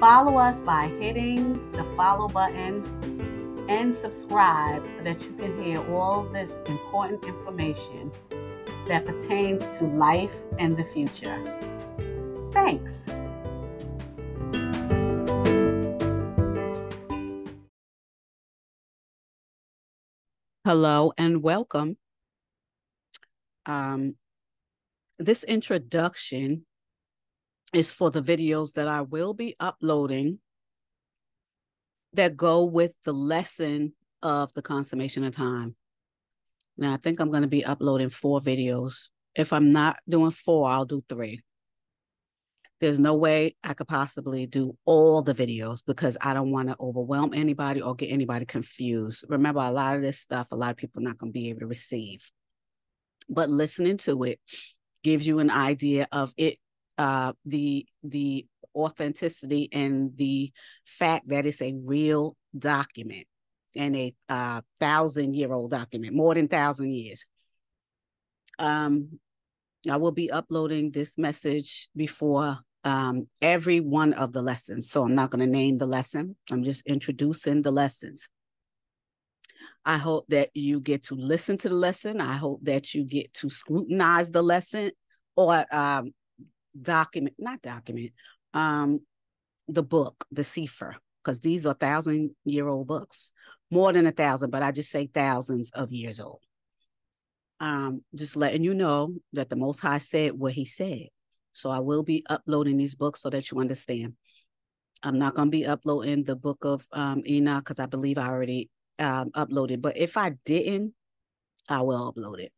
Follow us by hitting the follow button and subscribe so that you can hear all this important information that pertains to life and the future. Thanks. Hello and welcome. Um, this introduction is for the videos that I will be uploading that go with the lesson of the consummation of time. Now, I think I'm going to be uploading four videos. If I'm not doing four, I'll do three. There's no way I could possibly do all the videos because I don't want to overwhelm anybody or get anybody confused. Remember, a lot of this stuff, a lot of people are not going to be able to receive. But listening to it gives you an idea of it uh, the the authenticity and the fact that it's a real document and a uh, thousand year old document, more than thousand years. Um, I will be uploading this message before um, every one of the lessons. So I'm not going to name the lesson. I'm just introducing the lessons. I hope that you get to listen to the lesson. I hope that you get to scrutinize the lesson or um, document, not document, um, the book, the Sefer, because these are thousand year old books, more than a thousand, but I just say thousands of years old. Um, just letting you know that the Most High said what He said. So I will be uploading these books so that you understand. I'm not going to be uploading the book of um, Enoch because I believe I already um, uploaded. But if I didn't, I will upload it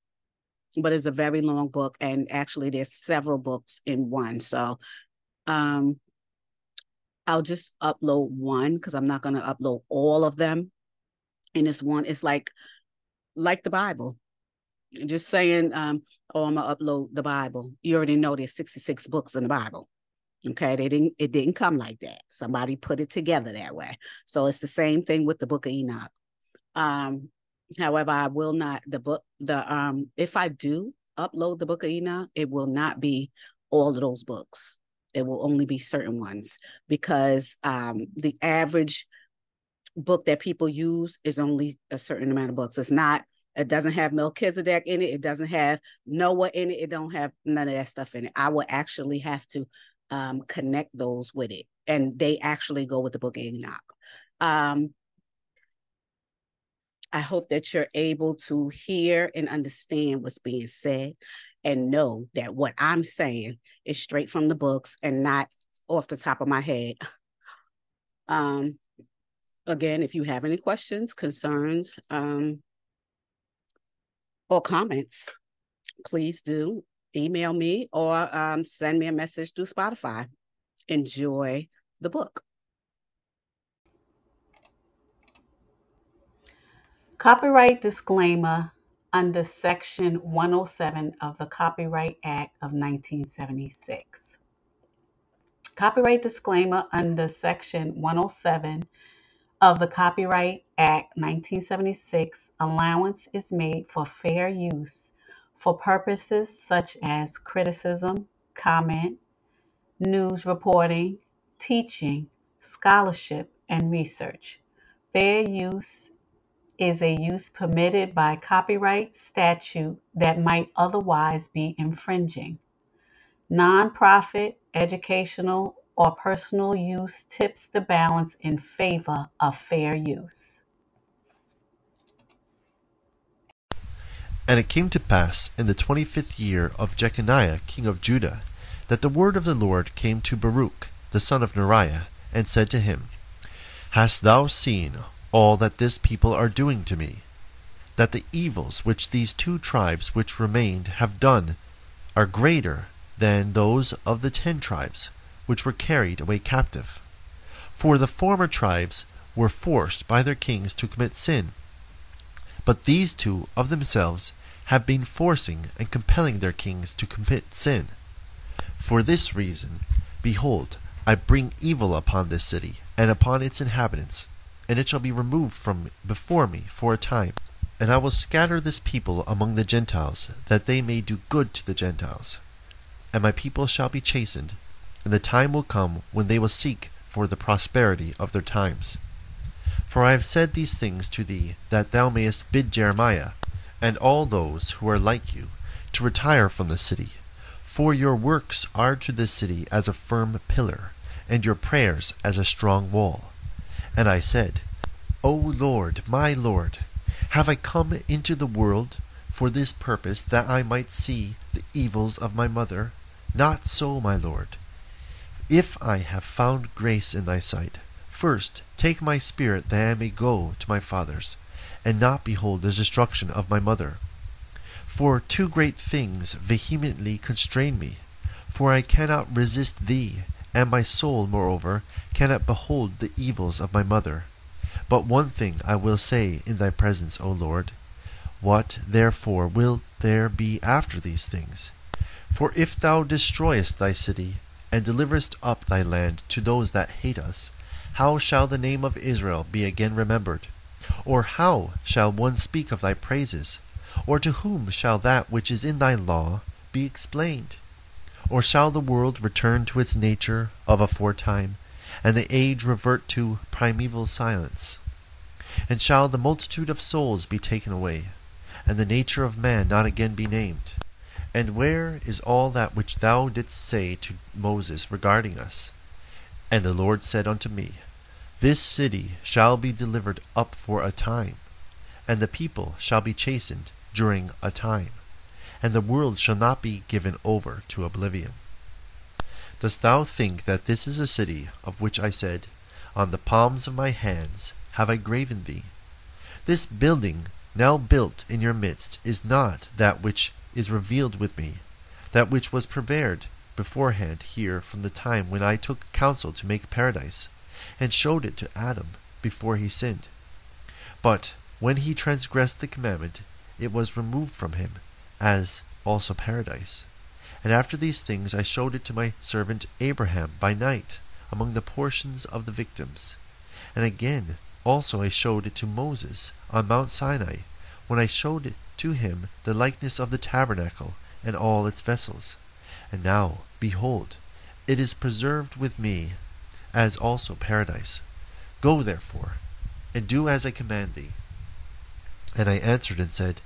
but it's a very long book and actually there's several books in one. So um i'll just upload one because i'm not going to upload all of them. And this one it's like like the bible. Just saying um oh i'm gonna upload the bible. You already know there's 66 books in the bible. Okay they didn't it didn't come like that. Somebody put it together that way. So it's the same thing with the book of enoch. Um However, I will not the book the um if I do upload the book of Enoch, it will not be all of those books. It will only be certain ones because um the average book that people use is only a certain amount of books. It's not it doesn't have Melchizedek in it. It doesn't have Noah in it. It don't have none of that stuff in it. I will actually have to um, connect those with it, and they actually go with the book of Enoch. Um, I hope that you're able to hear and understand what's being said and know that what I'm saying is straight from the books and not off the top of my head. Um, again, if you have any questions, concerns, um, or comments, please do email me or um, send me a message through Spotify. Enjoy the book. Copyright disclaimer under Section 107 of the Copyright Act of 1976. Copyright disclaimer under Section 107 of the Copyright Act 1976 allowance is made for fair use for purposes such as criticism, comment, news reporting, teaching, scholarship, and research. Fair use is a use permitted by copyright statute that might otherwise be infringing. Nonprofit, educational, or personal use tips the balance in favor of fair use. And it came to pass in the twenty fifth year of Jeconiah king of Judah that the word of the Lord came to Baruch the son of Neriah, and said to him, Hast thou seen all that this people are doing to me, that the evils which these two tribes which remained have done are greater than those of the ten tribes which were carried away captive. For the former tribes were forced by their kings to commit sin. But these two of themselves have been forcing and compelling their kings to commit sin. For this reason, behold, I bring evil upon this city and upon its inhabitants, and it shall be removed from before me for a time. And I will scatter this people among the Gentiles, that they may do good to the Gentiles. And my people shall be chastened, and the time will come when they will seek for the prosperity of their times. For I have said these things to thee, that thou mayest bid Jeremiah, and all those who are like you, to retire from the city. For your works are to this city as a firm pillar, and your prayers as a strong wall. And I said, O Lord, my Lord, have I come into the world for this purpose, that I might see the evils of my mother? Not so, my Lord. If I have found grace in thy sight, first take my spirit that I may go to my fathers, and not behold the destruction of my mother. For two great things vehemently constrain me, for I cannot resist thee, and my soul, moreover, cannot behold the evils of my mother. But one thing I will say in thy presence, O Lord. What, therefore, will there be after these things? For if thou destroyest thy city, and deliverest up thy land to those that hate us, how shall the name of Israel be again remembered? Or how shall one speak of thy praises? Or to whom shall that which is in thy law be explained? Or shall the world return to its nature of aforetime, and the age revert to primeval silence? And shall the multitude of souls be taken away, and the nature of man not again be named? And where is all that which thou didst say to Moses regarding us? And the Lord said unto me, This city shall be delivered up for a time, and the people shall be chastened during a time and the world shall not be given over to oblivion. Dost thou think that this is a city of which I said, On the palms of my hands have I graven thee? This building now built in your midst is not that which is revealed with me, that which was prepared beforehand here from the time when I took counsel to make paradise, and showed it to Adam before he sinned. But when he transgressed the commandment, it was removed from him, as also paradise. And after these things I showed it to my servant Abraham by night among the portions of the victims. And again also I showed it to Moses on Mount Sinai, when I showed to him the likeness of the tabernacle and all its vessels. And now, behold, it is preserved with me, as also paradise. Go therefore, and do as I command thee. And I answered and said,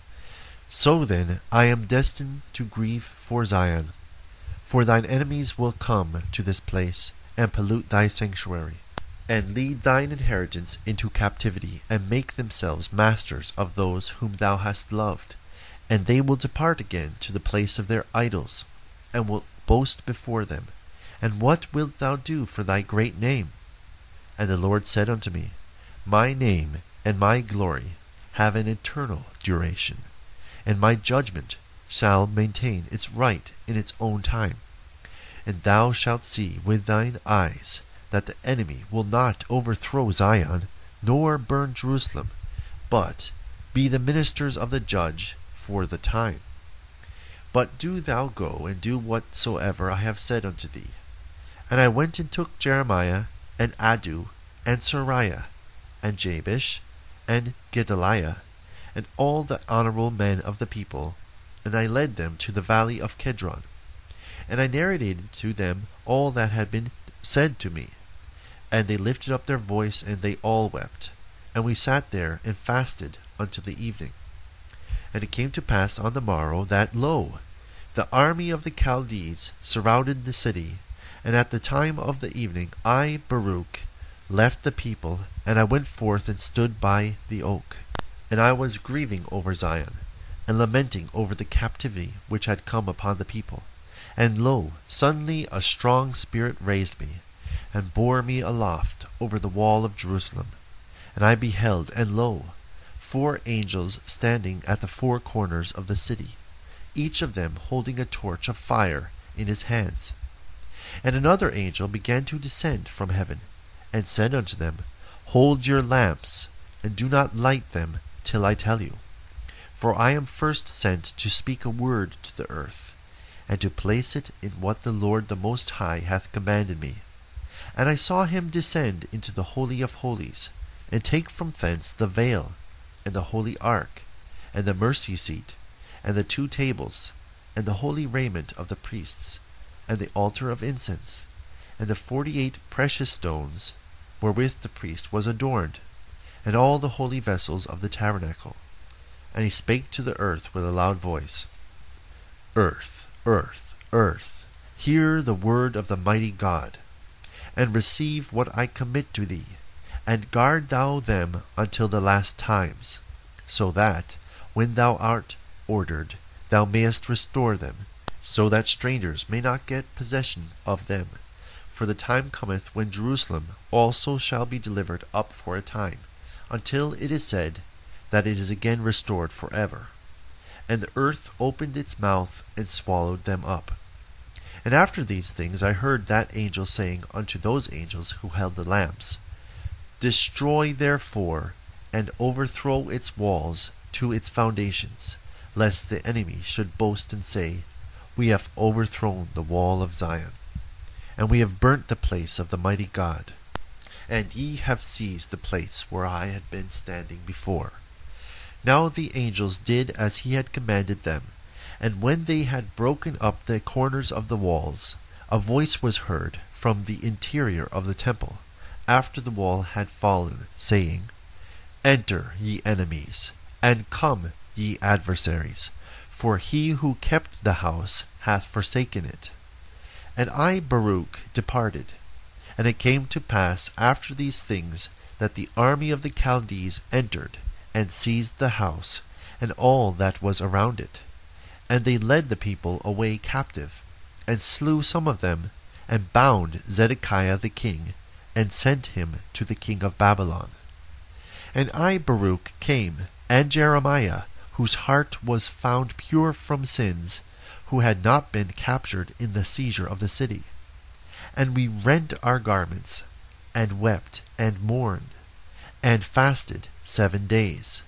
so then I am destined to grieve for Zion, for thine enemies will come to this place and pollute thy sanctuary, and lead thine inheritance into captivity, and make themselves masters of those whom thou hast loved. And they will depart again to the place of their idols, and will boast before them. And what wilt thou do for thy great name? And the Lord said unto me, My name and my glory have an eternal duration and my judgment shall maintain its right in its own time. And thou shalt see with thine eyes that the enemy will not overthrow Zion, nor burn Jerusalem, but be the ministers of the judge for the time. But do thou go and do whatsoever I have said unto thee. And I went and took Jeremiah, and Adu, and Seraiah, and Jabesh, and Gedaliah, and all the honorable men of the people, and I led them to the valley of Kedron. And I narrated to them all that had been said to me. And they lifted up their voice, and they all wept. And we sat there and fasted until the evening. And it came to pass on the morrow that, lo, the army of the Chaldees surrounded the city. And at the time of the evening I, Baruch, left the people, and I went forth and stood by the oak. And I was grieving over Zion, and lamenting over the captivity which had come upon the people. And lo, suddenly a strong spirit raised me, and bore me aloft over the wall of Jerusalem. And I beheld, and lo, four angels standing at the four corners of the city, each of them holding a torch of fire in his hands. And another angel began to descend from heaven, and said unto them, Hold your lamps, and do not light them till I tell you. For I am first sent to speak a word to the earth, and to place it in what the Lord the Most High hath commanded me. And I saw him descend into the Holy of Holies, and take from thence the veil, and the holy ark, and the mercy seat, and the two tables, and the holy raiment of the priests, and the altar of incense, and the forty eight precious stones, wherewith the priest was adorned, and all the holy vessels of the tabernacle. And he spake to the earth with a loud voice Earth, earth, earth, hear the word of the mighty God, and receive what I commit to thee, and guard thou them until the last times, so that, when thou art ordered, thou mayest restore them, so that strangers may not get possession of them. For the time cometh when Jerusalem also shall be delivered up for a time, until it is said that it is again restored for ever. And the earth opened its mouth and swallowed them up. And after these things I heard that angel saying unto those angels who held the lamps, Destroy therefore, and overthrow its walls to its foundations, lest the enemy should boast and say, We have overthrown the wall of Zion, and we have burnt the place of the mighty God, and ye have seized the place where I had been standing before. Now the angels did as he had commanded them, and when they had broken up the corners of the walls, a voice was heard from the interior of the temple, after the wall had fallen, saying, Enter, ye enemies, and come, ye adversaries, for he who kept the house hath forsaken it. And I, Baruch, departed. And it came to pass after these things that the army of the Chaldees entered, and seized the house, and all that was around it. And they led the people away captive, and slew some of them, and bound Zedekiah the king, and sent him to the king of Babylon. And I, Baruch, came, and Jeremiah, whose heart was found pure from sins, who had not been captured in the seizure of the city. And we rent our garments, and wept, and mourned, and fasted seven days.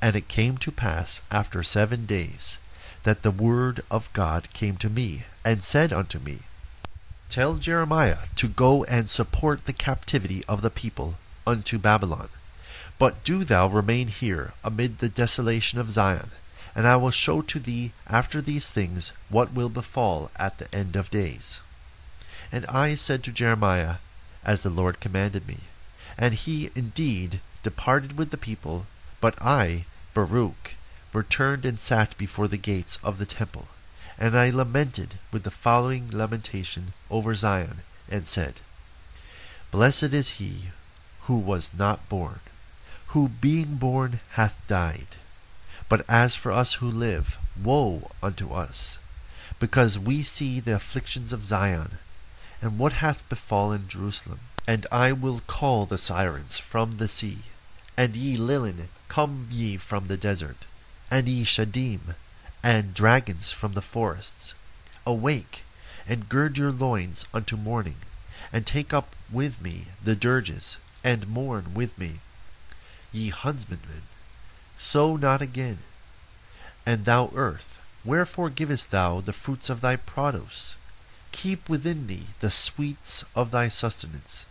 And it came to pass after seven days that the word of God came to me, and said unto me, Tell Jeremiah to go and support the captivity of the people unto Babylon. But do thou remain here amid the desolation of Zion, and I will show to thee after these things what will befall at the end of days. And I said to Jeremiah, As the Lord commanded me. And he indeed departed with the people, but I, Baruch, returned and sat before the gates of the temple. And I lamented with the following lamentation over Zion, and said, Blessed is he who was not born who being born hath died. But as for us who live, woe unto us, because we see the afflictions of Zion, and what hath befallen Jerusalem. And I will call the sirens from the sea, and ye lilian, come ye from the desert, and ye shadim, and dragons from the forests. Awake, and gird your loins unto mourning, and take up with me the dirges, and mourn with me ye husbandmen, sow not again. And thou earth, wherefore givest thou the fruits of thy produce? Keep within thee the sweets of thy sustenance.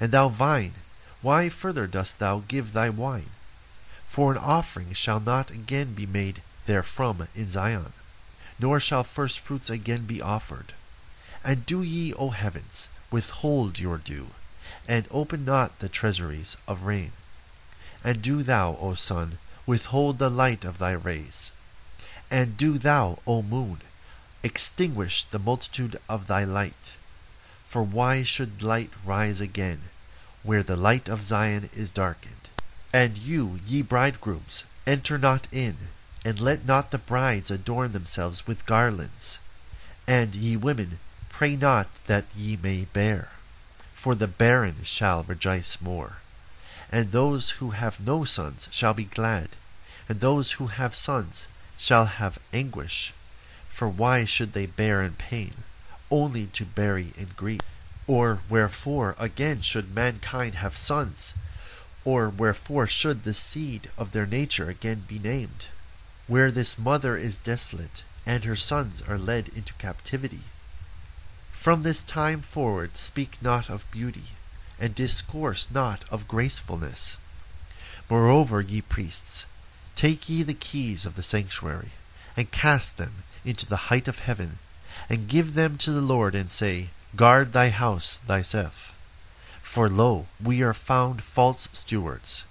And thou vine, why further dost thou give thy wine? For an offering shall not again be made therefrom in Zion, nor shall first fruits again be offered. And do ye, O heavens, withhold your dew, and open not the treasuries of rain. And do thou, O sun, withhold the light of thy rays. And do thou, O moon, extinguish the multitude of thy light. For why should light rise again, where the light of Zion is darkened? And you, ye bridegrooms, enter not in, and let not the brides adorn themselves with garlands. And ye women, pray not that ye may bear, for the barren shall rejoice more. And those who have no sons shall be glad, and those who have sons shall have anguish. For why should they bear in pain, only to bury in grief? Or wherefore again should mankind have sons, Or wherefore should the seed of their nature again be named, where this mother is desolate, and her sons are led into captivity? From this time forward speak not of beauty, and discourse not of gracefulness. Moreover, ye priests, take ye the keys of the sanctuary, and cast them into the height of heaven, and give them to the Lord, and say, Guard thy house thyself. For lo, we are found false stewards.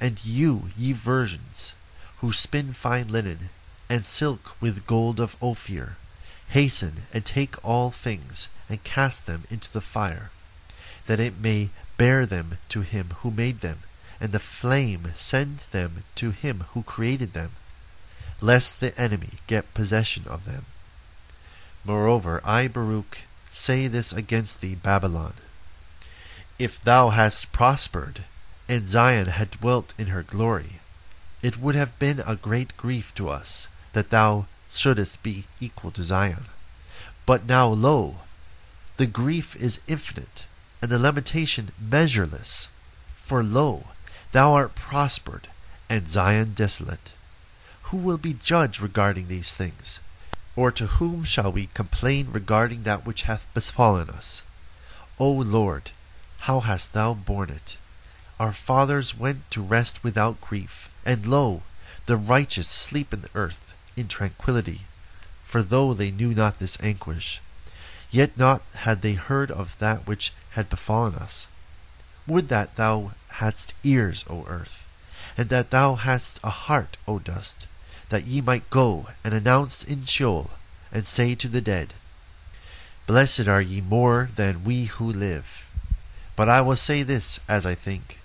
And you, ye virgins, who spin fine linen, and silk with gold of Ophir, hasten and take all things, and cast them into the fire, that it may bear them to him who made them, and the flame send them to him who created them, lest the enemy get possession of them. Moreover, I, Baruch, say this against thee, Babylon if thou hadst prospered, and Zion had dwelt in her glory, it would have been a great grief to us that thou shouldest be equal to Zion. But now, lo, the grief is infinite, and the lamentation measureless. For lo, thou art prospered, and Zion desolate. Who will be judge regarding these things? Or to whom shall we complain regarding that which hath befallen us? O Lord, how hast thou borne it? Our fathers went to rest without grief, and lo, the righteous sleep in the earth in tranquillity. For though they knew not this anguish, yet not had they heard of that which had befallen us. Would that thou hadst ears, O earth, and that thou hadst a heart, O dust, that ye might go and announce in Sheol, and say to the dead, Blessed are ye more than we who live. But I will say this as I think,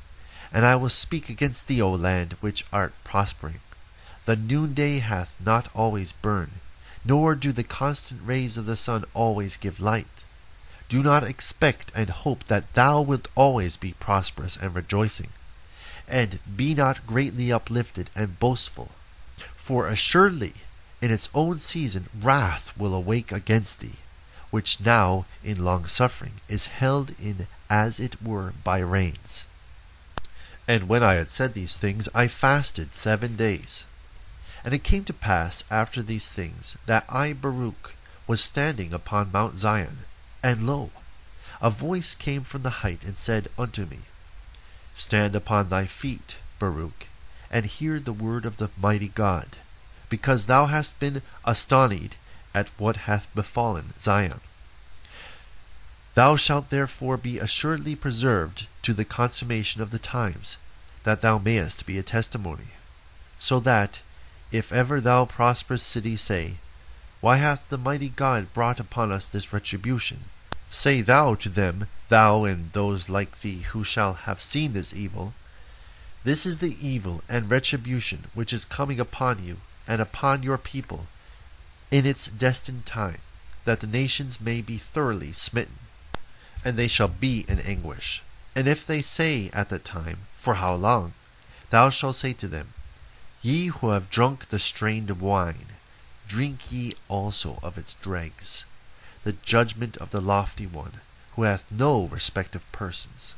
and I will speak against thee, O land, which art prospering. The noonday hath not always burned, nor do the constant rays of the sun always give light. Do not expect and hope that thou wilt always be prosperous and rejoicing. And be not greatly uplifted and boastful, for assuredly in its own season wrath will awake against thee, which now in long suffering is held in as it were by reins. And when I had said these things, I fasted seven days. And it came to pass after these things that I, Baruch, was standing upon Mount Zion, and lo, a voice came from the height and said unto me, Stand upon thy feet, Baruch, and hear the word of the mighty God, because thou hast been astonied at what hath befallen Zion. Thou shalt therefore be assuredly preserved to the consummation of the times, that thou mayest be a testimony. So that, if ever thou prosperous city say, Why hath the mighty God brought upon us this retribution? Say thou to them, thou and those like thee who shall have seen this evil, This is the evil and retribution which is coming upon you and upon your people in its destined time, that the nations may be thoroughly smitten and they shall be in anguish. And if they say at that time, For how long? Thou shalt say to them, Ye who have drunk the strained wine, drink ye also of its dregs, the judgment of the lofty one, who hath no respect of persons.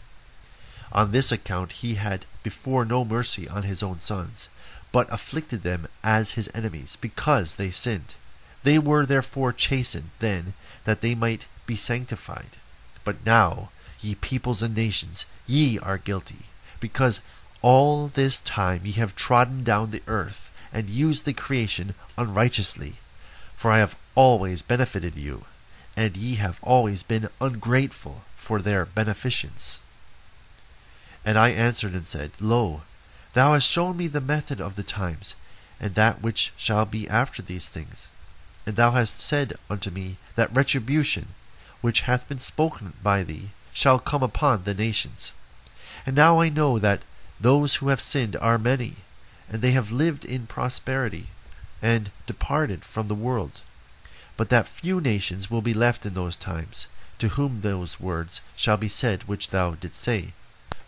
On this account he had before no mercy on his own sons, but afflicted them as his enemies, because they sinned. They were therefore chastened then, that they might be sanctified. But now, ye peoples and nations, ye are guilty, because all this time ye have trodden down the earth, and used the creation unrighteously. For I have always benefited you, and ye have always been ungrateful for their beneficence. And I answered and said, Lo, thou hast shown me the method of the times, and that which shall be after these things. And thou hast said unto me that retribution which hath been spoken by thee shall come upon the nations. And now I know that those who have sinned are many, and they have lived in prosperity, and departed from the world. But that few nations will be left in those times, to whom those words shall be said which thou didst say.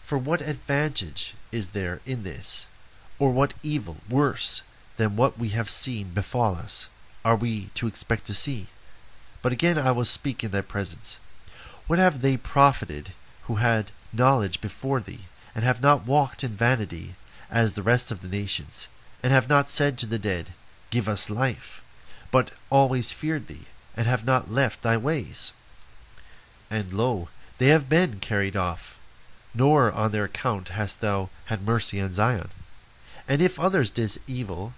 For what advantage is there in this, or what evil worse than what we have seen befall us, are we to expect to see? But again I will speak in thy presence. What have they profited who had knowledge before thee, and have not walked in vanity, as the rest of the nations, and have not said to the dead, Give us life, but always feared thee, and have not left thy ways. And lo, they have been carried off, nor on their account hast thou had mercy on Zion. And if others did evil,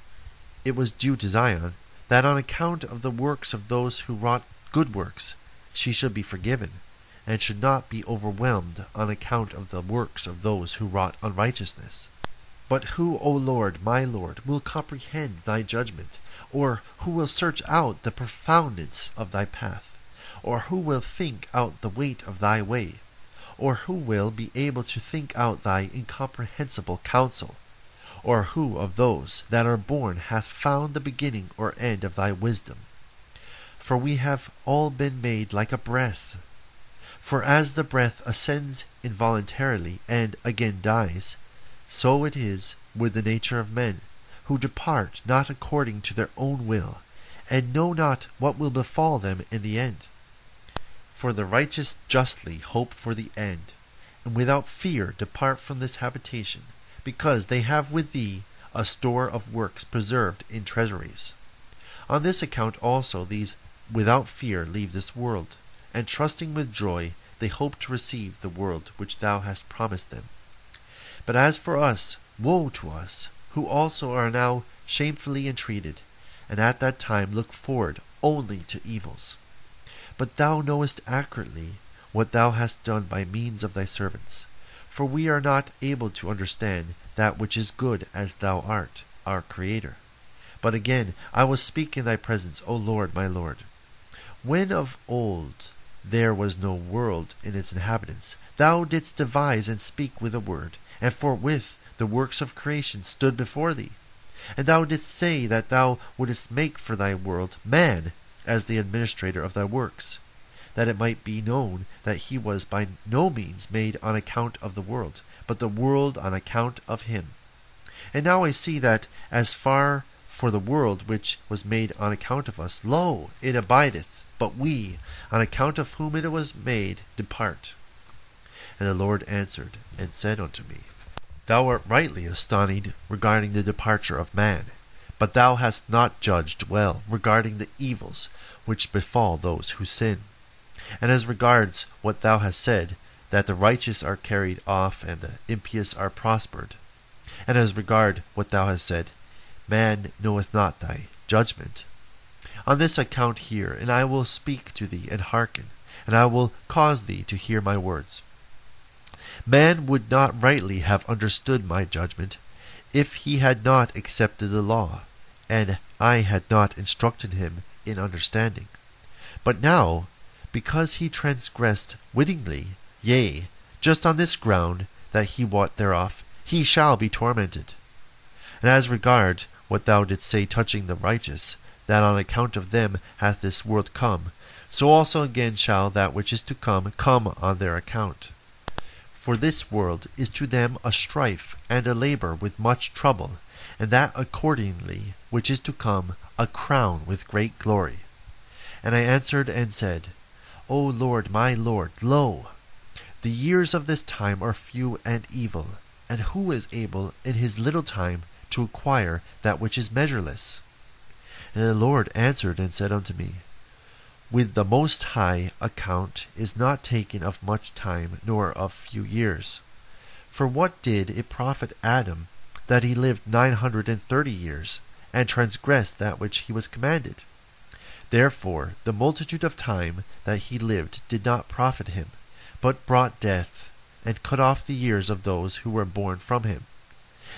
it was due to Zion, that on account of the works of those who wrought good works, she should be forgiven, and should not be overwhelmed on account of the works of those who wrought unrighteousness. But who, O Lord, my Lord, will comprehend thy judgment? Or who will search out the profoundness of thy path? Or who will think out the weight of thy way? Or who will be able to think out thy incomprehensible counsel? Or who of those that are born hath found the beginning or end of thy wisdom? For we have all been made like a breath. For as the breath ascends involuntarily and again dies, so it is with the nature of men, who depart not according to their own will, and know not what will befall them in the end. For the righteous justly hope for the end, and without fear depart from this habitation, because they have with thee a store of works preserved in treasuries. On this account also these without fear leave this world, and trusting with joy they hope to receive the world which thou hast promised them. But as for us, woe to us, who also are now shamefully entreated, and at that time look forward only to evils. But thou knowest accurately what thou hast done by means of thy servants. For we are not able to understand that which is good as thou art, our Creator. But again, I will speak in thy presence, O Lord, my Lord. When of old there was no world in its inhabitants, thou didst devise and speak with a word, and forthwith the works of creation stood before thee. And thou didst say that thou wouldst make for thy world man as the administrator of thy works, that it might be known that he was by no means made on account of the world, but the world on account of him. And now I see that as far for the world which was made on account of us, lo, it abideth, but we, on account of whom it was made, depart. And the Lord answered and said unto me, Thou art rightly astonished regarding the departure of man, but thou hast not judged well regarding the evils which befall those who sin. And as regards what thou hast said, that the righteous are carried off and the impious are prospered, and as regard what thou hast said, man knoweth not thy judgment. On this account hear, and I will speak to thee and hearken, and I will cause thee to hear my words. Man would not rightly have understood my judgment if he had not accepted the law, and I had not instructed him in understanding. But now, because he transgressed wittingly, yea, just on this ground that he wot thereof, he shall be tormented. And as regard what thou didst say touching the righteous, that on account of them hath this world come, so also again shall that which is to come come on their account. For this world is to them a strife and a labor with much trouble, and that accordingly which is to come a crown with great glory. And I answered and said, O Lord, my Lord, lo, the years of this time are few and evil, and who is able in his little time to acquire that which is measureless? And the Lord answered and said unto me, with the Most High account is not taken of much time nor of few years. For what did it profit Adam that he lived nine hundred and thirty years, and transgressed that which he was commanded? Therefore the multitude of time that he lived did not profit him, but brought death, and cut off the years of those who were born from him.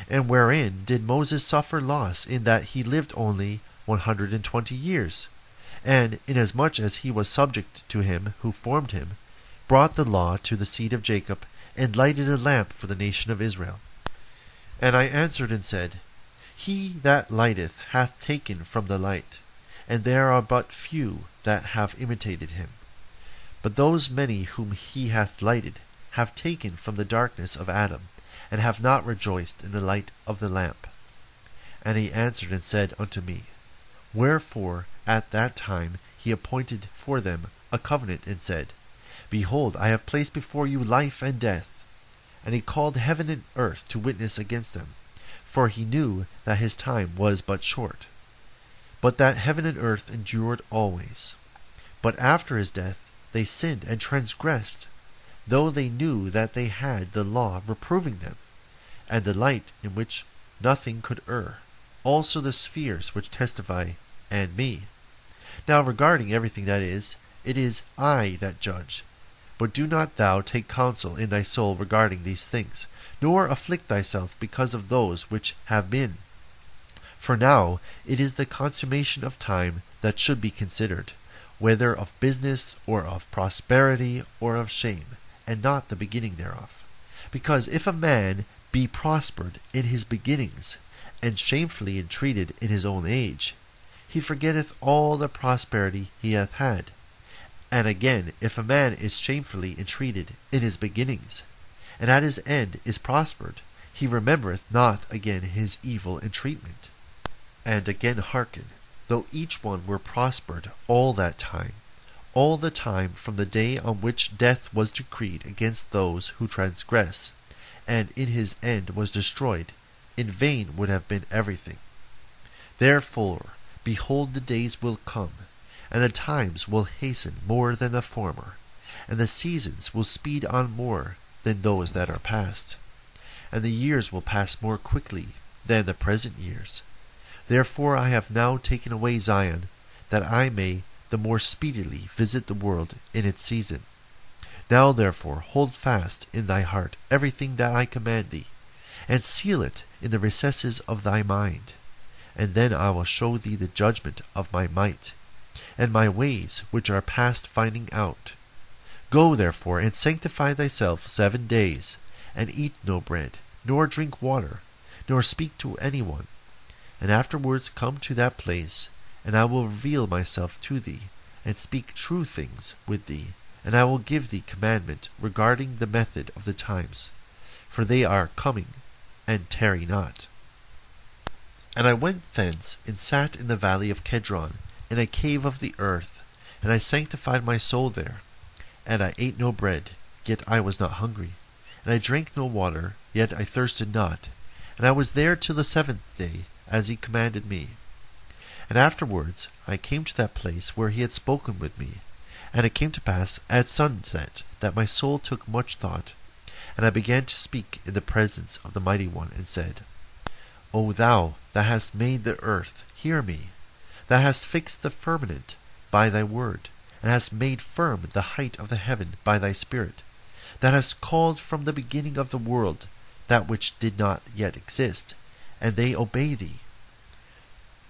And wherein did Moses suffer loss in that he lived only one hundred and twenty years? And inasmuch as he was subject to him who formed him, brought the law to the seed of Jacob, and lighted a lamp for the nation of Israel. And I answered and said, He that lighteth hath taken from the light, and there are but few that have imitated him. But those many whom he hath lighted have taken from the darkness of Adam, and have not rejoiced in the light of the lamp. And he answered and said unto me, Wherefore at that time he appointed for them a covenant, and said, Behold, I have placed before you life and death, and he called heaven and earth to witness against them, for he knew that his time was but short. But that heaven and earth endured always. But after his death they sinned and transgressed, though they knew that they had the law reproving them, and the light in which nothing could err, also the spheres which testify, and me. Now regarding everything that is, it is I that judge. But do not thou take counsel in thy soul regarding these things, nor afflict thyself because of those which have been. For now it is the consummation of time that should be considered, whether of business or of prosperity or of shame, and not the beginning thereof. Because if a man be prospered in his beginnings, and shamefully entreated in his own age, he forgetteth all the prosperity he hath had. And again, if a man is shamefully entreated in his beginnings, and at his end is prospered, he remembereth not again his evil entreatment. And again hearken, though each one were prospered all that time, all the time from the day on which death was decreed against those who transgress, and in his end was destroyed, in vain would have been everything. Therefore, behold, the days will come, and the times will hasten more than the former, and the seasons will speed on more than those that are past, and the years will pass more quickly than the present years. Therefore I have now taken away Zion, that I may the more speedily visit the world in its season. Now therefore hold fast in thy heart everything that I command thee, and seal it in the recesses of thy mind. And then I will show thee the judgment of my might, and my ways which are past finding out. Go therefore and sanctify thyself seven days, and eat no bread, nor drink water, nor speak to any one. And afterwards come to that place, and I will reveal myself to thee, and speak true things with thee, and I will give thee commandment regarding the method of the times, for they are coming, and tarry not. And I went thence, and sat in the valley of Kedron, in a cave of the earth, and I sanctified my soul there. And I ate no bread, yet I was not hungry, and I drank no water, yet I thirsted not. And I was there till the seventh day, as he commanded me. And afterwards I came to that place where he had spoken with me. And it came to pass at sunset that my soul took much thought, and I began to speak in the presence of the Mighty One, and said, O thou that hast made the earth, hear me. Thou hast fixed the firmament by thy word, and hast made firm the height of the heaven by thy spirit. Thou hast called from the beginning of the world that which did not yet exist, and they obey thee.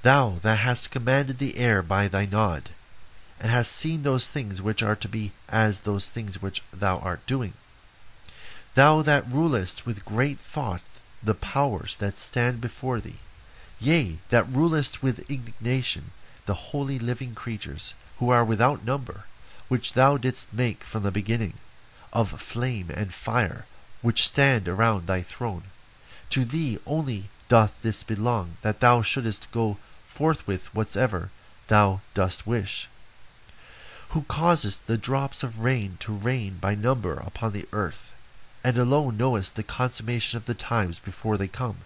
Thou that hast commanded the air by thy nod, and hast seen those things which are to be as those things which thou art doing. Thou that rulest with great thought the powers that stand before thee, yea, that rulest with indignation the holy living creatures, who are without number, which thou didst make from the beginning, of flame and fire, which stand around thy throne. To thee only doth this belong, that thou shouldest go forthwith whatsoever thou dost wish. Who causest the drops of rain to rain by number upon the earth, and alone knowest the consummation of the times before they come.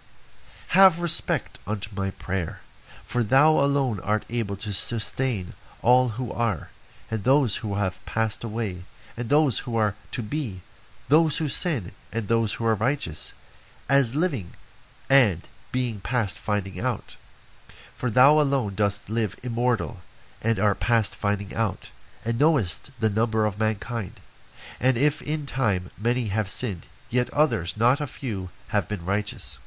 Have respect unto my prayer, for thou alone art able to sustain all who are, and those who have passed away, and those who are to be, those who sin, and those who are righteous, as living and being past finding out. For thou alone dost live immortal, and art past finding out, and knowest the number of mankind. And if in time many have sinned, yet others, not a few, have been righteous.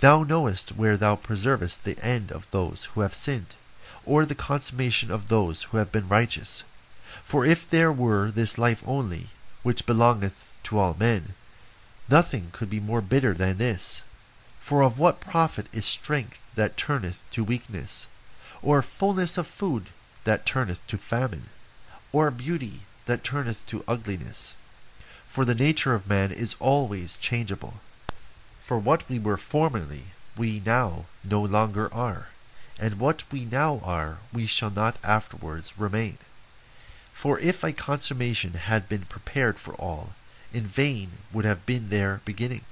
Thou knowest where thou preservest the end of those who have sinned, or the consummation of those who have been righteous. For if there were this life only, which belongeth to all men, nothing could be more bitter than this. For of what profit is strength that turneth to weakness, or fullness of food that turneth to famine, or beauty that turneth to ugliness? For the nature of man is always changeable. For what we were formerly, we now no longer are, and what we now are, we shall not afterwards remain. For if a consummation had been prepared for all, in vain would have been their beginning.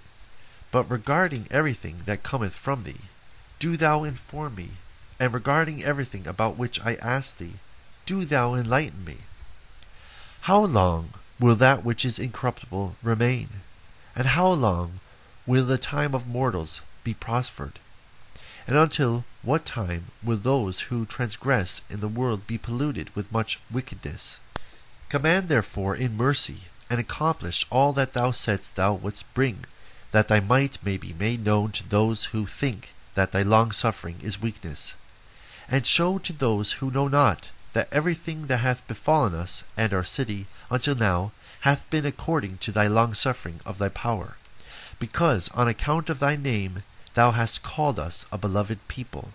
But regarding everything that cometh from thee, do thou inform me, and regarding everything about which I ask thee, do thou enlighten me. How long will that which is incorruptible remain? And how long will the time of mortals be prospered? And until what time will those who transgress in the world be polluted with much wickedness? Command therefore in mercy, and accomplish all that thou saidst thou wouldst bring, that thy might may be made known to those who think that thy long suffering is weakness. And show to those who know not that everything that hath befallen us and our city until now hath been according to thy long suffering of thy power, because on account of thy name thou hast called us a beloved people.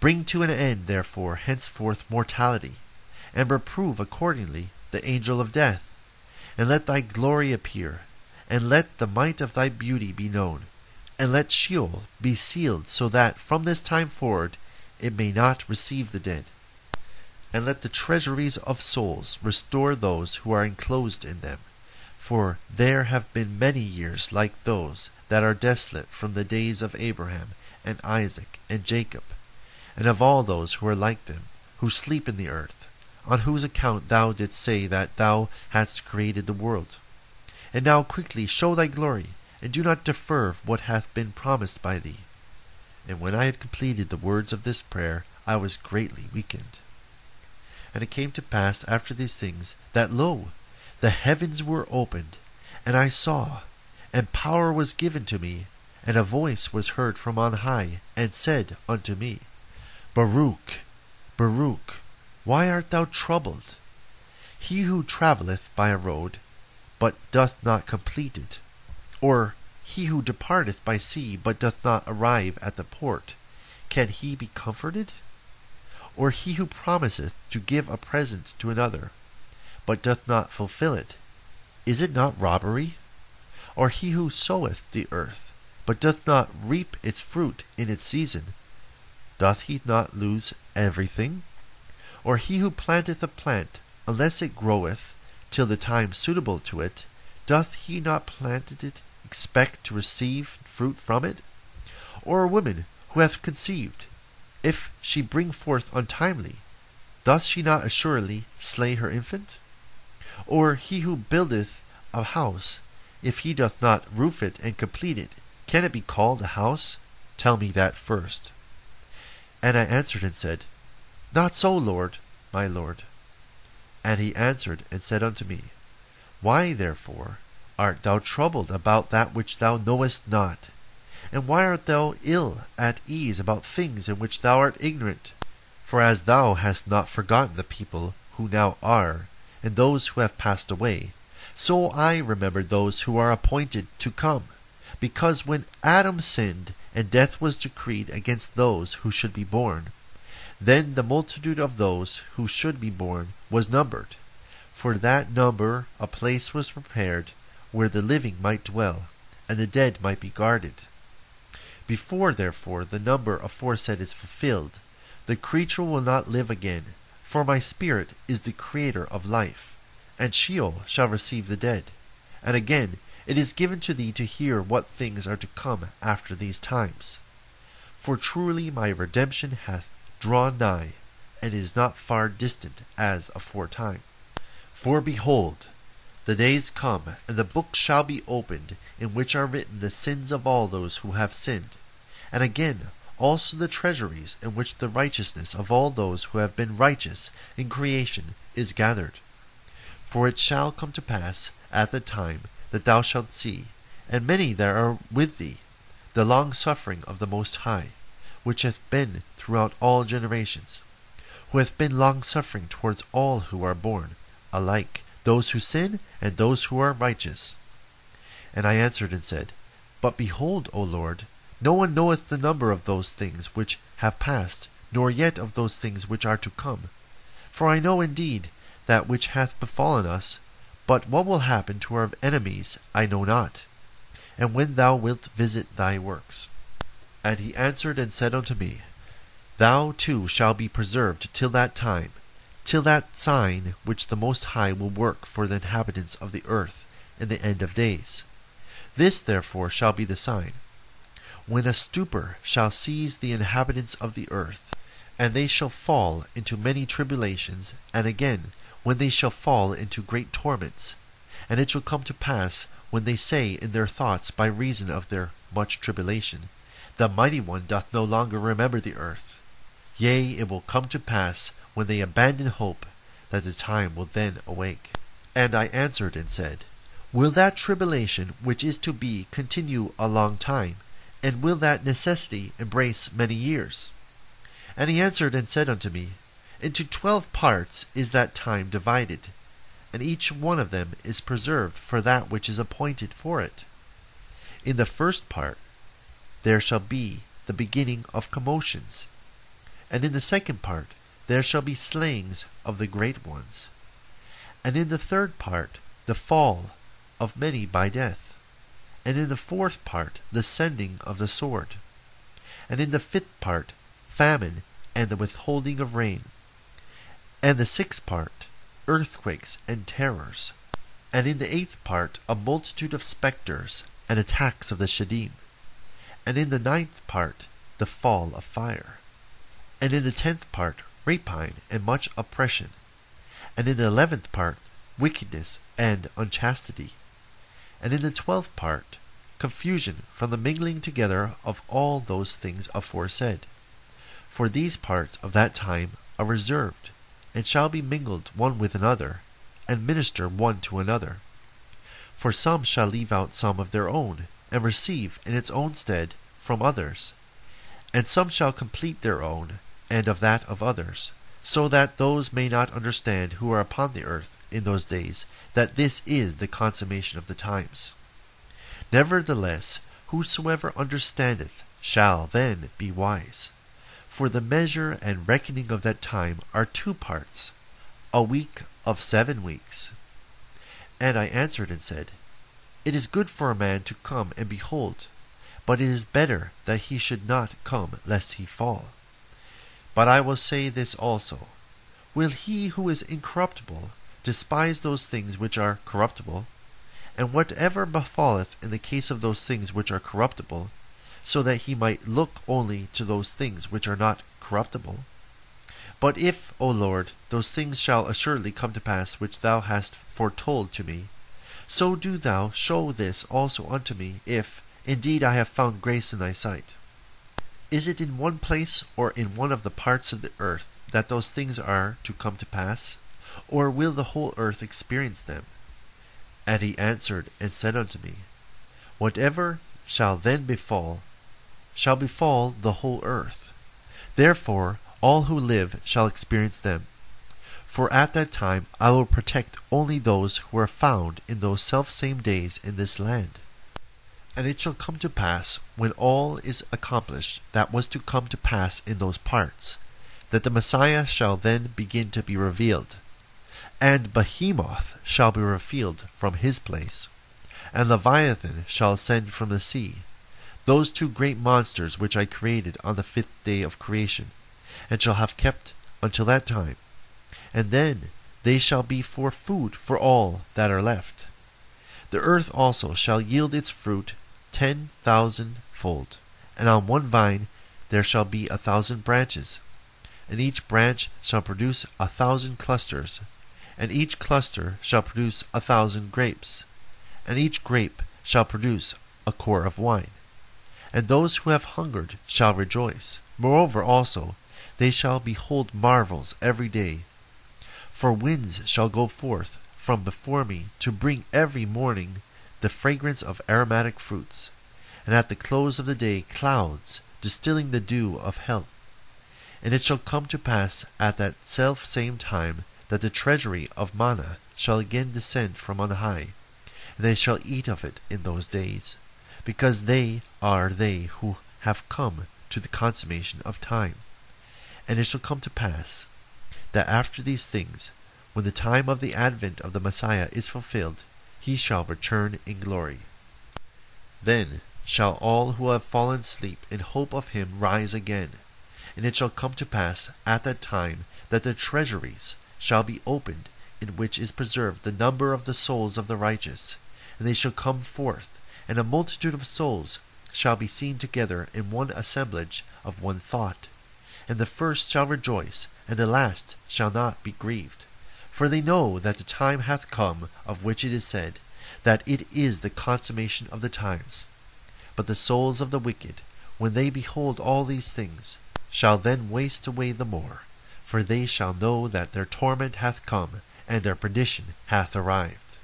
Bring to an end, therefore, henceforth mortality, and reprove accordingly the angel of death, and let thy glory appear, and let the might of thy beauty be known, and let Sheol be sealed, so that from this time forward it may not receive the dead. And let the treasuries of souls restore those who are enclosed in them, for there have been many years like those that are desolate from the days of Abraham and Isaac and Jacob, and of all those who are like them, who sleep in the earth, on whose account thou didst say that thou hadst created the world. And now quickly show thy glory, and do not defer what hath been promised by thee. And when I had completed the words of this prayer, I was greatly weakened. And it came to pass after these things that, lo, the heavens were opened, and I saw, and power was given to me, and a voice was heard from on high, and said unto me, Baruch, Baruch, why art thou troubled? He who travelleth by a road, but doth not complete it, or he who departeth by sea, but doth not arrive at the port, can he be comforted? Or he who promiseth to give a present to another, but doth not fulfill it, is it not robbery? Or he who soweth the earth, but doth not reap its fruit in its season, doth he not lose everything? Or he who planteth a plant, unless it groweth till the time suitable to it, doth he not plant it expect to receive fruit from it? Or a woman who hath conceived, if she bring forth untimely, doth she not assuredly slay her infant? Or he who buildeth a house, if he doth not roof it and complete it, can it be called a house? Tell me that first. And I answered and said, Not so, Lord, my Lord. And he answered and said unto me, Why therefore art thou troubled about that which thou knowest not? And why art thou ill at ease about things in which thou art ignorant? For as thou hast not forgotten the people who now are, and those who have passed away, so I remember those who are appointed to come. Because when Adam sinned, and death was decreed against those who should be born, then the multitude of those who should be born was numbered. For that number a place was prepared where the living might dwell, and the dead might be guarded. Before, therefore, the number aforesaid is fulfilled, the creature will not live again, for my spirit is the creator of life, and Sheol shall receive the dead. And again, it is given to thee to hear what things are to come after these times. For truly my redemption hath drawn nigh, and is not far distant as aforetime. For behold, the days come, and the book shall be opened, in which are written the sins of all those who have sinned, and again also the treasuries in which the righteousness of all those who have been righteous in creation is gathered. For it shall come to pass at the time that thou shalt see, and many that are with thee, the long suffering of the Most High, which hath been throughout all generations, who hath been long suffering towards all who are born, alike those who sin and those who are righteous. And I answered and said, But behold, O Lord, no one knoweth the number of those things which have passed, nor yet of those things which are to come. For I know indeed that which hath befallen us, but what will happen to our enemies I know not, and when thou wilt visit thy works. And he answered and said unto me, Thou too shalt be preserved till that time, till that sign which the Most High will work for the inhabitants of the earth, in the end of days. This therefore shall be the sign. When a stupor shall seize the inhabitants of the earth, and they shall fall into many tribulations, and again, when they shall fall into great torments. And it shall come to pass, when they say in their thoughts by reason of their much tribulation, The mighty one doth no longer remember the earth. Yea, it will come to pass, when they abandon hope, that the time will then awake. And I answered and said, Will that tribulation which is to be continue a long time? And will that necessity embrace many years? And he answered and said unto me, Into twelve parts is that time divided, and each one of them is preserved for that which is appointed for it. In the first part there shall be the beginning of commotions, and in the second part there shall be slayings of the great ones, and in the third part the fall of many by death, and in the fourth part the sending of the sword, and in the fifth part famine and the withholding of rain, and the sixth part earthquakes and terrors, and in the eighth part a multitude of spectres and attacks of the Sheddim, and in the ninth part the fall of fire, and in the tenth part rapine and much oppression, and in the eleventh part wickedness and unchastity, and in the twelfth part confusion from the mingling together of all those things aforesaid. For these parts of that time are reserved, and shall be mingled one with another, and minister one to another. For some shall leave out some of their own, and receive in its own stead from others, and some shall complete their own, and of that of others, so that those may not understand who are upon the earth in those days that this is the consummation of the times. Nevertheless, whosoever understandeth shall then be wise. For the measure and reckoning of that time are two parts, a week of seven weeks. And I answered and said, It is good for a man to come and behold, but it is better that he should not come lest he fall. But I will say this also Will he who is incorruptible despise those things which are corruptible? And whatever befalleth in the case of those things which are corruptible, so that he might look only to those things which are not corruptible? But if, O Lord, those things shall assuredly come to pass which thou hast foretold to me, so do thou show this also unto me, if indeed I have found grace in thy sight. Is it in one place or in one of the parts of the earth that those things are to come to pass? Or will the whole earth experience them? And he answered and said unto me, Whatever shall then befall, shall befall the whole earth. Therefore all who live shall experience them. For at that time I will protect only those who are found in those selfsame days in this land. And it shall come to pass, when all is accomplished that was to come to pass in those parts, that the Messiah shall then begin to be revealed. And Behemoth shall be revealed from his place, and Leviathan shall ascend from the sea, those two great monsters which I created on the fifth day of creation, and shall have kept until that time. And then they shall be for food for all that are left. The earth also shall yield its fruit ten thousand fold, and on one vine there shall be a thousand branches, and each branch shall produce a thousand clusters, and each cluster shall produce a thousand grapes, and each grape shall produce a cor of wine. And those who have hungered shall rejoice. Moreover also, they shall behold marvels every day. For winds shall go forth from before me to bring every morning the fragrance of aromatic fruits, and at the close of the day clouds distilling the dew of health. And it shall come to pass at that self same time that the treasury of manna shall again descend from on high, and they shall eat of it in those days, because they are they who have come to the consummation of time. And it shall come to pass that after these things, when the time of the advent of the Messiah is fulfilled, he shall return in glory. Then shall all who have fallen asleep in hope of him rise again. And it shall come to pass at that time that the treasuries shall be opened, in which is preserved the number of the souls of the righteous, and they shall come forth, and a multitude of souls shall be seen together in one assemblage of one thought. And the first shall rejoice, and the last shall not be grieved. For they know that the time hath come of which it is said, that it is the consummation of the times. But the souls of the wicked, when they behold all these things, shall then waste away the more, for they shall know that their torment hath come, and their perdition hath arrived.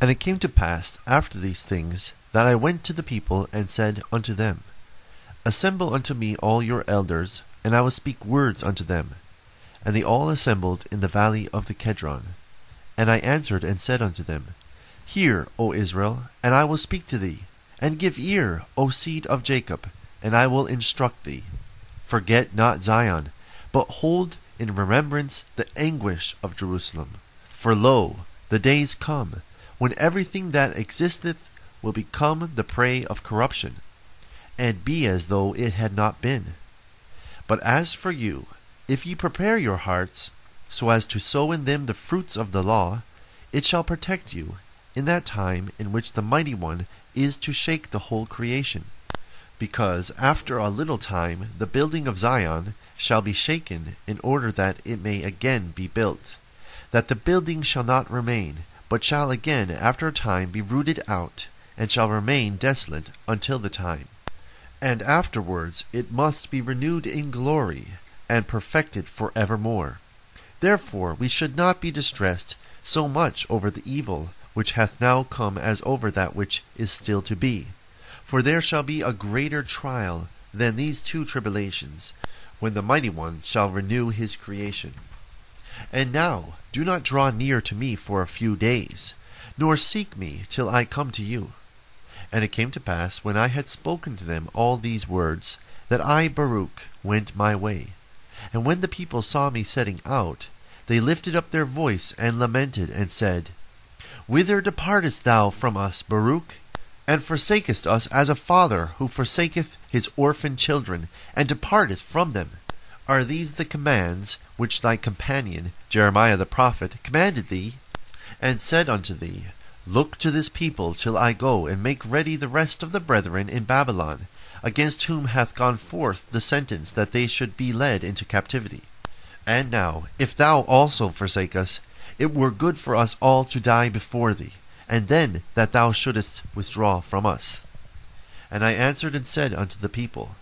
And it came to pass after these things that I went to the people and said unto them, Assemble unto me all your elders, and I will speak words unto them. And they all assembled in the valley of the Kedron. And I answered and said unto them, Hear, O Israel, and I will speak to thee, and give ear, O seed of Jacob, and I will instruct thee. Forget not Zion, but hold in remembrance the anguish of Jerusalem. For lo, the days come, when everything that existeth will become the prey of corruption, and be as though it had not been. But as for you, if ye prepare your hearts, so as to sow in them the fruits of the law, it shall protect you in that time in which the Mighty One is to shake the whole creation. Because after a little time the building of Zion shall be shaken in order that it may again be built, that the building shall not remain, but shall again after a time be rooted out, and shall remain desolate until the time. And afterwards it must be renewed in glory, and perfected for evermore. Therefore we should not be distressed so much over the evil which hath now come as over that which is still to be. For there shall be a greater trial than these two tribulations, when the Mighty One shall renew his creation. And now do not draw near to me for a few days, nor seek me till I come to you. And it came to pass, when I had spoken to them all these words, that I, Baruch, went my way. And when the people saw me setting out, they lifted up their voice and lamented, and said, Whither departest thou from us, Baruch? And forsakest us as a father who forsaketh his orphan children, and departeth from them? Are these the commands which thy companion Jeremiah the prophet commanded thee, and said unto thee, Look to this people till I go and make ready the rest of the brethren in Babylon, against whom hath gone forth the sentence that they should be led into captivity. And now, if thou also forsake us, it were good for us all to die before thee, and then that thou shouldest withdraw from us. And I answered and said unto the people,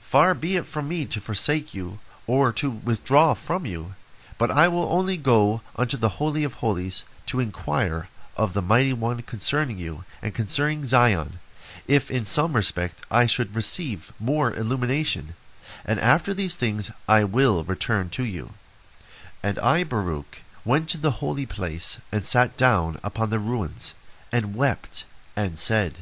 Far be it from me to forsake you, or to withdraw from you, but I will only go unto the Holy of Holies to inquire of the Mighty One concerning you, and concerning Zion, if in some respect I should receive more illumination, and after these things I will return to you. And I, Baruch, went to the holy place, and sat down upon the ruins, and wept, and said,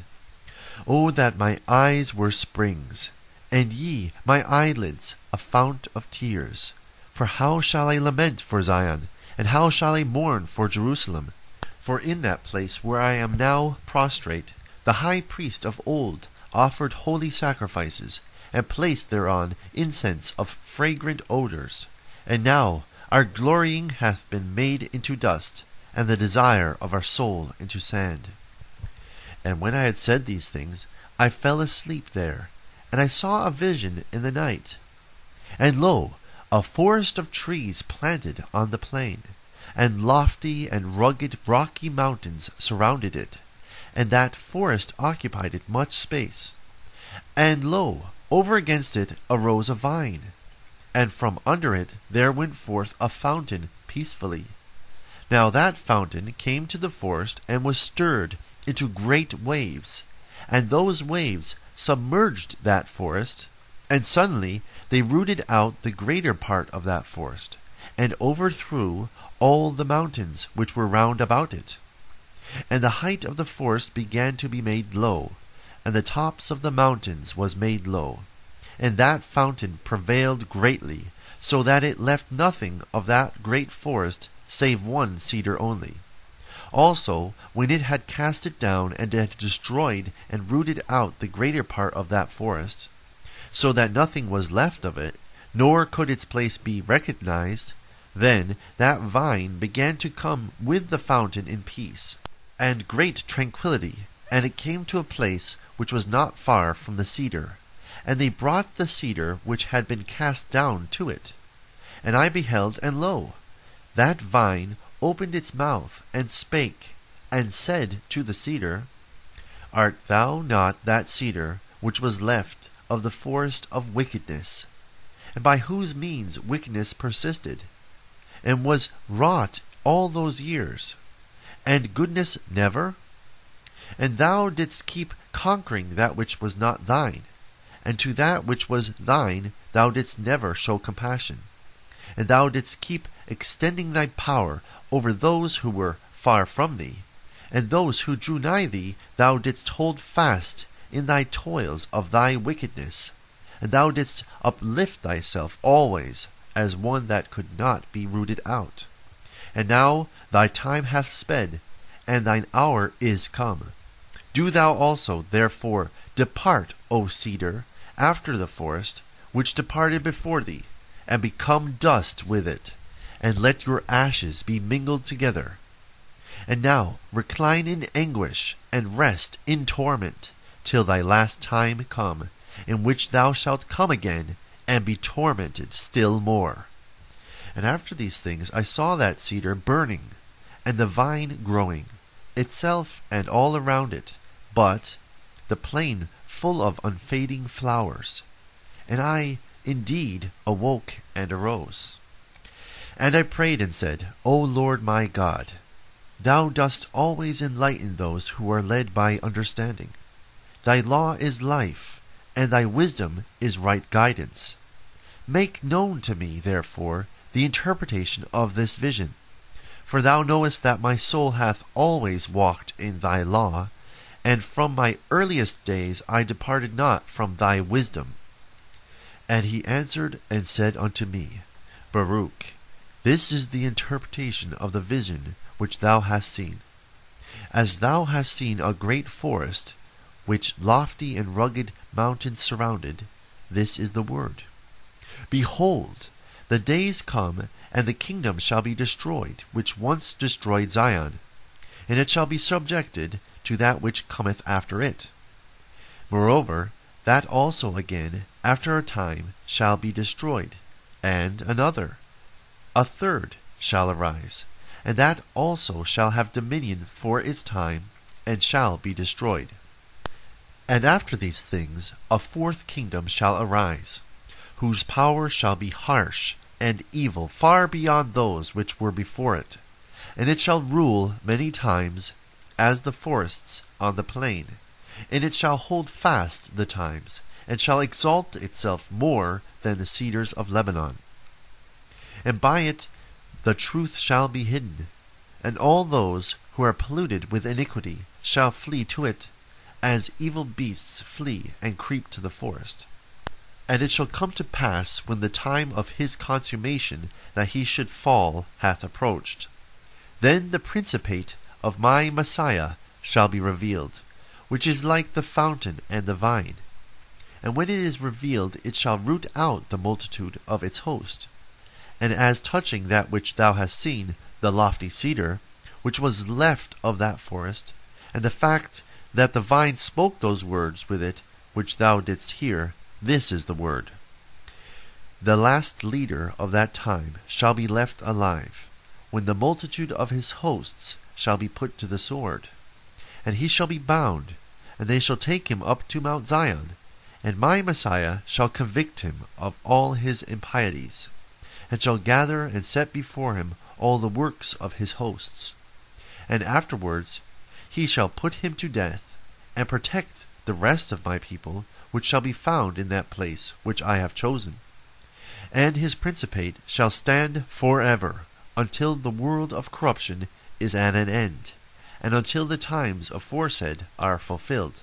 O that my eyes were springs, and ye, my eyelids, a fount of tears! For how shall I lament for Zion, and how shall I mourn for Jerusalem? For in that place where I am now prostrate, the high priest of old offered holy sacrifices, and placed thereon incense of fragrant odors. And now our glorying hath been made into dust, and the desire of our soul into sand. And when I had said these things, I fell asleep there, and I saw a vision in the night. And lo, a forest of trees planted on the plain, and lofty and rugged rocky mountains surrounded it, and that forest occupied it much space. And lo, over against it arose a vine, and from under it there went forth a fountain peacefully. Now that fountain came to the forest and was stirred into great waves, and those waves submerged that forest, and suddenly they rooted out the greater part of that forest, and overthrew all the mountains which were round about it. And the height of the forest began to be made low, and the tops of the mountains was made low. And that fountain prevailed greatly, so that it left nothing of that great forest save one cedar only. Also, when it had cast it down and had destroyed and rooted out the greater part of that forest, so that nothing was left of it, nor could its place be recognized, Then that vine began to come with the fountain in peace, and great tranquillity, and it came to a place which was not far from the cedar. And they brought the cedar which had been cast down to it. And I beheld, and lo, that vine opened its mouth, and spake, and said to the cedar, Art thou not that cedar which was left of the forest of wickedness, and by whose means wickedness persisted? and was wrought all those years, and goodness never? And thou didst keep conquering that which was not thine, and to that which was thine thou didst never show compassion, and thou didst keep extending thy power over those who were far from thee, and those who drew nigh thee thou didst hold fast in thy toils of thy wickedness, and thou didst uplift thyself always as one that could not be rooted out. And now thy time hath sped, and thine hour is come. Do thou also, therefore, depart, O cedar, after the forest, which departed before thee, and become dust with it, and let your ashes be mingled together. And now recline in anguish, and rest in torment, till thy last time come, in which thou shalt come again and be tormented still more. And after these things I saw that cedar burning, and the vine growing, itself and all around it, but the plain full of unfading flowers. And I indeed awoke and arose. And I prayed and said, O Lord my God, Thou dost always enlighten those who are led by understanding. Thy law is life, and thy wisdom is right guidance. Make known to me, therefore, the interpretation of this vision. For thou knowest that my soul hath always walked in thy law, and from my earliest days I departed not from thy wisdom. And he answered and said unto me, Baruch, this is the interpretation of the vision which thou hast seen. As thou hast seen a great forest, which lofty and rugged mountains surrounded, this is the word. Behold, the days come, and the kingdom shall be destroyed, which once destroyed Zion, and it shall be subjected to that which cometh after it. Moreover, that also again, after a time, shall be destroyed, and another, a third, shall arise, and that also shall have dominion for its time, and shall be destroyed. And after these things a fourth kingdom shall arise, whose power shall be harsh and evil far beyond those which were before it, and it shall rule many times as the forests on the plain, and it shall hold fast the times, and shall exalt itself more than the cedars of Lebanon. And by it the truth shall be hidden, and all those who are polluted with iniquity shall flee to it as evil beasts flee and creep to the forest. And it shall come to pass when the time of his consummation that he should fall hath approached. Then the principate of my Messiah shall be revealed, which is like the fountain and the vine. And when it is revealed, it shall root out the multitude of its host. And as touching that which thou hast seen, the lofty cedar, which was left of that forest, and the fact that the vine spoke those words with it which thou didst hear, this is the word. The last leader of that time shall be left alive, when the multitude of his hosts shall be put to the sword. And he shall be bound, and they shall take him up to Mount Zion, and my Messiah shall convict him of all his impieties, and shall gather and set before him all the works of his hosts. And afterwards he shall put him to death, and protect the rest of my people, which shall be found in that place which I have chosen. And his principate shall stand for ever, until the world of corruption is at an end, and until the times aforesaid are fulfilled.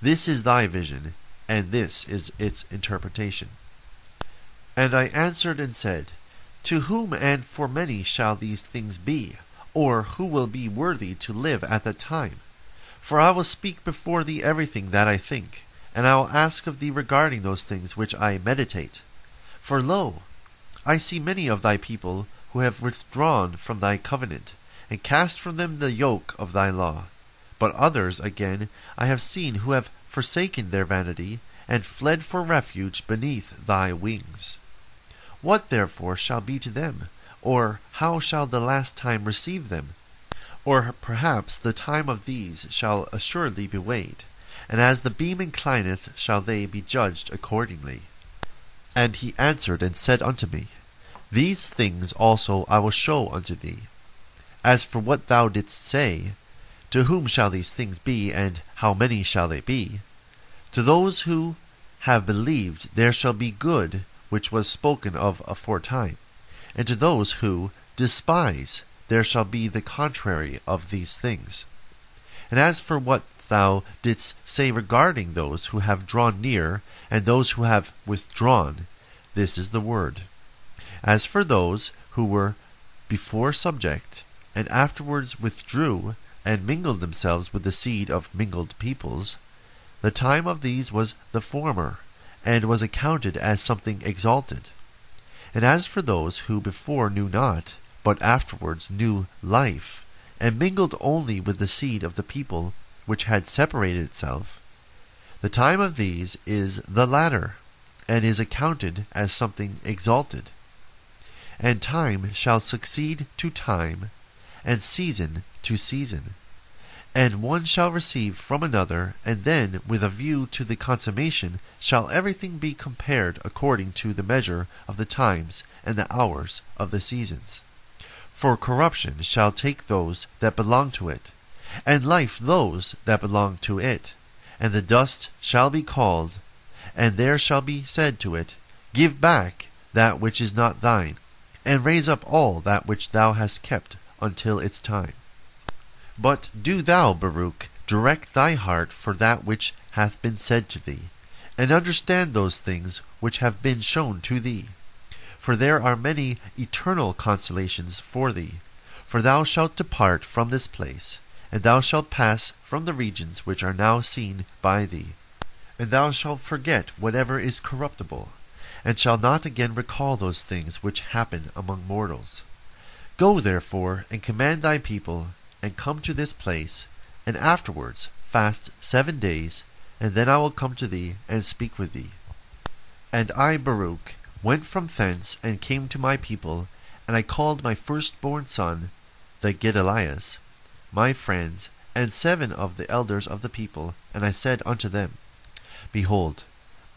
This is thy vision, and this is its interpretation. And I answered and said, To whom and for many shall these things be? or who will be worthy to live at that time? For I will speak before thee everything that I think, and I will ask of thee regarding those things which I meditate. For lo, I see many of thy people who have withdrawn from thy covenant, and cast from them the yoke of thy law. But others, again, I have seen who have forsaken their vanity, and fled for refuge beneath thy wings. What therefore shall be to them? Or how shall the last time receive them? Or perhaps the time of these shall assuredly be weighed, and as the beam inclineth shall they be judged accordingly. And he answered and said unto me, These things also I will show unto thee. As for what thou didst say, to whom shall these things be, and how many shall they be? To those who have believed there shall be good which was spoken of aforetime, and to those who despise there shall be the contrary of these things. And as for what thou didst say regarding those who have drawn near and those who have withdrawn, this is the word. As for those who were before subject, and afterwards withdrew, and mingled themselves with the seed of mingled peoples, the time of these was the former, and was accounted as something exalted. And as for those who before knew not, but afterwards knew life, and mingled only with the seed of the people which had separated itself, the time of these is the latter, and is accounted as something exalted. And time shall succeed to time, and season to season. And one shall receive from another, and then, with a view to the consummation, shall everything be compared according to the measure of the times and the hours of the seasons. For corruption shall take those that belong to it, and life those that belong to it. And the dust shall be called, and there shall be said to it, Give back that which is not thine, and raise up all that which thou hast kept until its time. But do thou, Baruch, direct thy heart for that which hath been said to thee, and understand those things which have been shown to thee. For there are many eternal consolations for thee. For thou shalt depart from this place, and thou shalt pass from the regions which are now seen by thee. And thou shalt forget whatever is corruptible, and shalt not again recall those things which happen among mortals. Go therefore, and command thy people, and come to this place, and afterwards fast seven days, and then I will come to thee and speak with thee. And I, Baruch, went from thence and came to my people, and I called my firstborn son, the Gedaliah, my friends, and seven of the elders of the people, and I said unto them, Behold,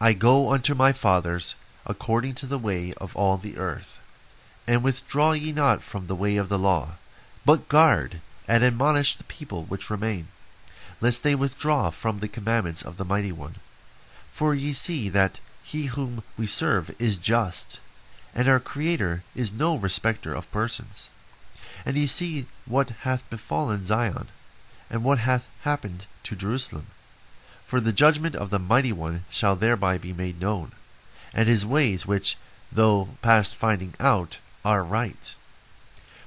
I go unto my fathers, according to the way of all the earth. And withdraw ye not from the way of the law, but guard and admonish the people which remain, lest they withdraw from the commandments of the Mighty One. For ye see that he whom we serve is just, and our Creator is no respecter of persons. And ye see what hath befallen Zion, and what hath happened to Jerusalem. For the judgment of the Mighty One shall thereby be made known, and his ways, which, though past finding out, are right.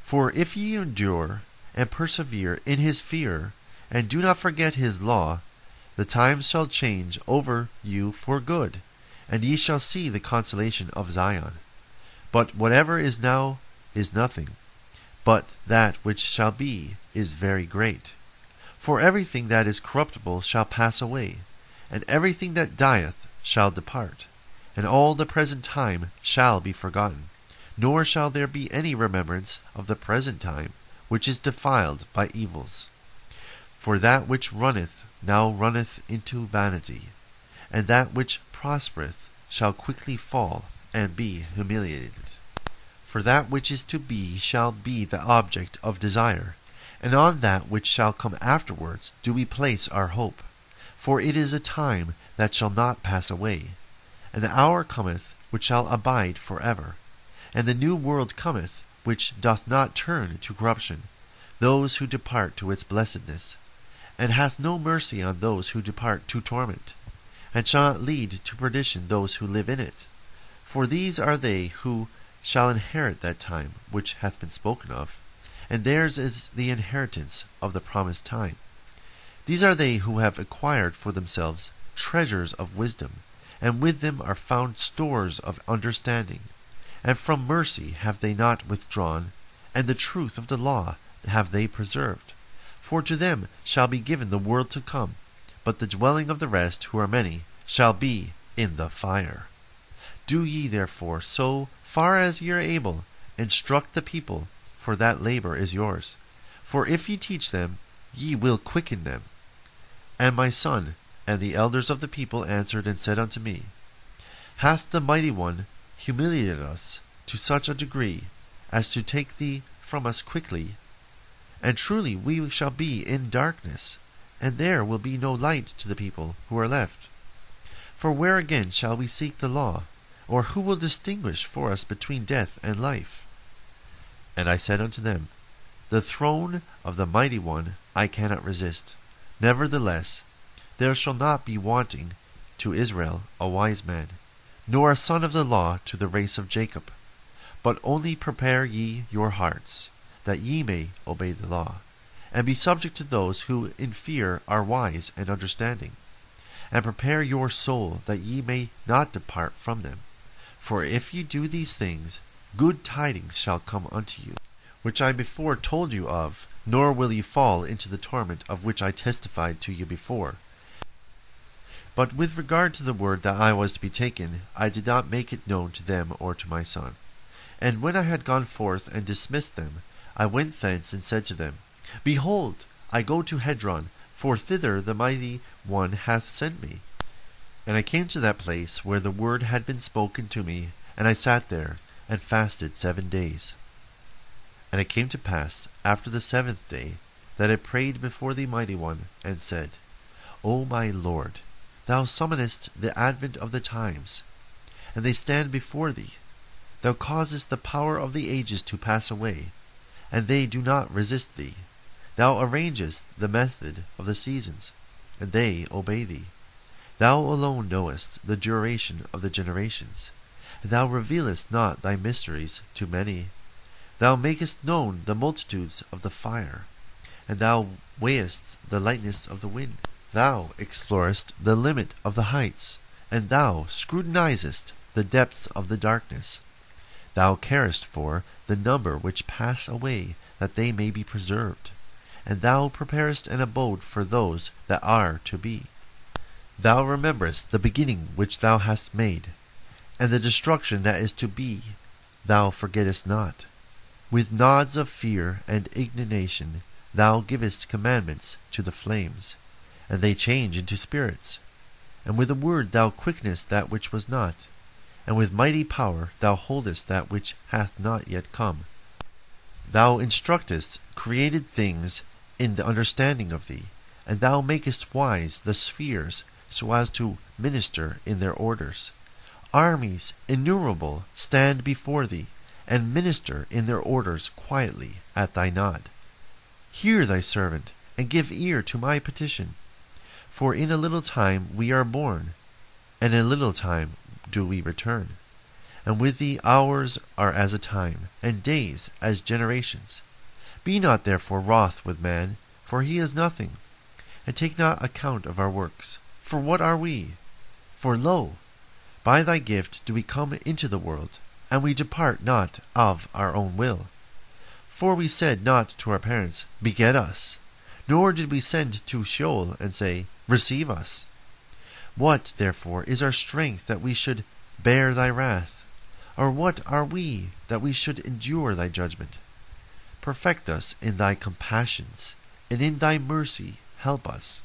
For if ye endure and persevere in his fear, and do not forget his law, the times shall change over you for good and ye shall see the consolation of Zion. But whatever is now is nothing, but that which shall be is very great. For everything that is corruptible shall pass away, and everything that dieth shall depart, and all the present time shall be forgotten, nor shall there be any remembrance of the present time, which is defiled by evils. For that which runneth now runneth into vanity, and that which prospereth shall quickly fall and be humiliated. For that which is to be shall be the object of desire, and on that which shall come afterwards do we place our hope. For it is a time that shall not pass away, the hour cometh which shall abide for ever, and the new world cometh which doth not turn to corruption, those who depart to its blessedness, and hath no mercy on those who depart to torment and shall not lead to perdition those who live in it. For these are they who shall inherit that time which hath been spoken of, and theirs is the inheritance of the promised time. These are they who have acquired for themselves treasures of wisdom, and with them are found stores of understanding. And from mercy have they not withdrawn, and the truth of the law have they preserved. For to them shall be given the world to come, but the dwelling of the rest, who are many, shall be in the fire. Do ye therefore, so far as ye are able, instruct the people, for that labor is yours. For if ye teach them, ye will quicken them. And my son, and the elders of the people answered and said unto me, Hath the mighty one humiliated us to such a degree as to take thee from us quickly? And truly we shall be in darkness, and there will be no light to the people who are left. For where again shall we seek the law? Or who will distinguish for us between death and life? And I said unto them, The throne of the mighty one I cannot resist. Nevertheless, there shall not be wanting to Israel a wise man, nor a son of the law to the race of Jacob. But only prepare ye your hearts, that ye may obey the law, and be subject to those who in fear are wise and understanding. And prepare your soul, that ye may not depart from them. For if ye do these things, good tidings shall come unto you, which I before told you of, nor will ye fall into the torment of which I testified to you before. But with regard to the word that I was to be taken, I did not make it known to them or to my son. And when I had gone forth and dismissed them, I went thence and said to them, Behold, I go to Hebron, for thither the mighty one hath sent me. And I came to that place where the word had been spoken to me, and I sat there, and fasted seven days. And it came to pass, after the seventh day, that I prayed before the mighty one, and said, O my Lord, thou summonest the advent of the times, and they stand before thee. Thou causest the power of the ages to pass away, and they do not resist thee. Thou arrangest the method of the seasons, and they obey thee. Thou alone knowest the duration of the generations, and thou revealest not thy mysteries to many. Thou makest known the multitudes of the fire, and thou weighest the lightness of the wind. Thou explorest the limit of the heights, and thou scrutinizest the depths of the darkness. Thou carest for the number which pass away, that they may be preserved. And thou preparest an abode for those that are to be. Thou rememberest the beginning which thou hast made, and the destruction that is to be, thou forgettest not. With nods of fear and indignation thou givest commandments to the flames, and they change into spirits. And with a word thou quickenest that which was not and with mighty power thou holdest that which hath not yet come. Thou instructest created things in the understanding of thee, and thou makest wise the spheres so as to minister in their orders. Armies innumerable stand before thee, and minister in their orders quietly at thy nod. Hear thy servant, and give ear to my petition. For in a little time we are born, and in a little time do we return. And with thee hours are as a time, and days as generations. Be not therefore wroth with man, for he is nothing, and take not account of our works. For what are we? For lo, by thy gift do we come into the world, and we depart not of our own will. For we said not to our parents, Beget us, nor did we send to Sheol and say, Receive us. What, therefore, is our strength that we should bear thy wrath? Or what are we that we should endure thy judgment? Perfect us in thy compassions, and in thy mercy help us.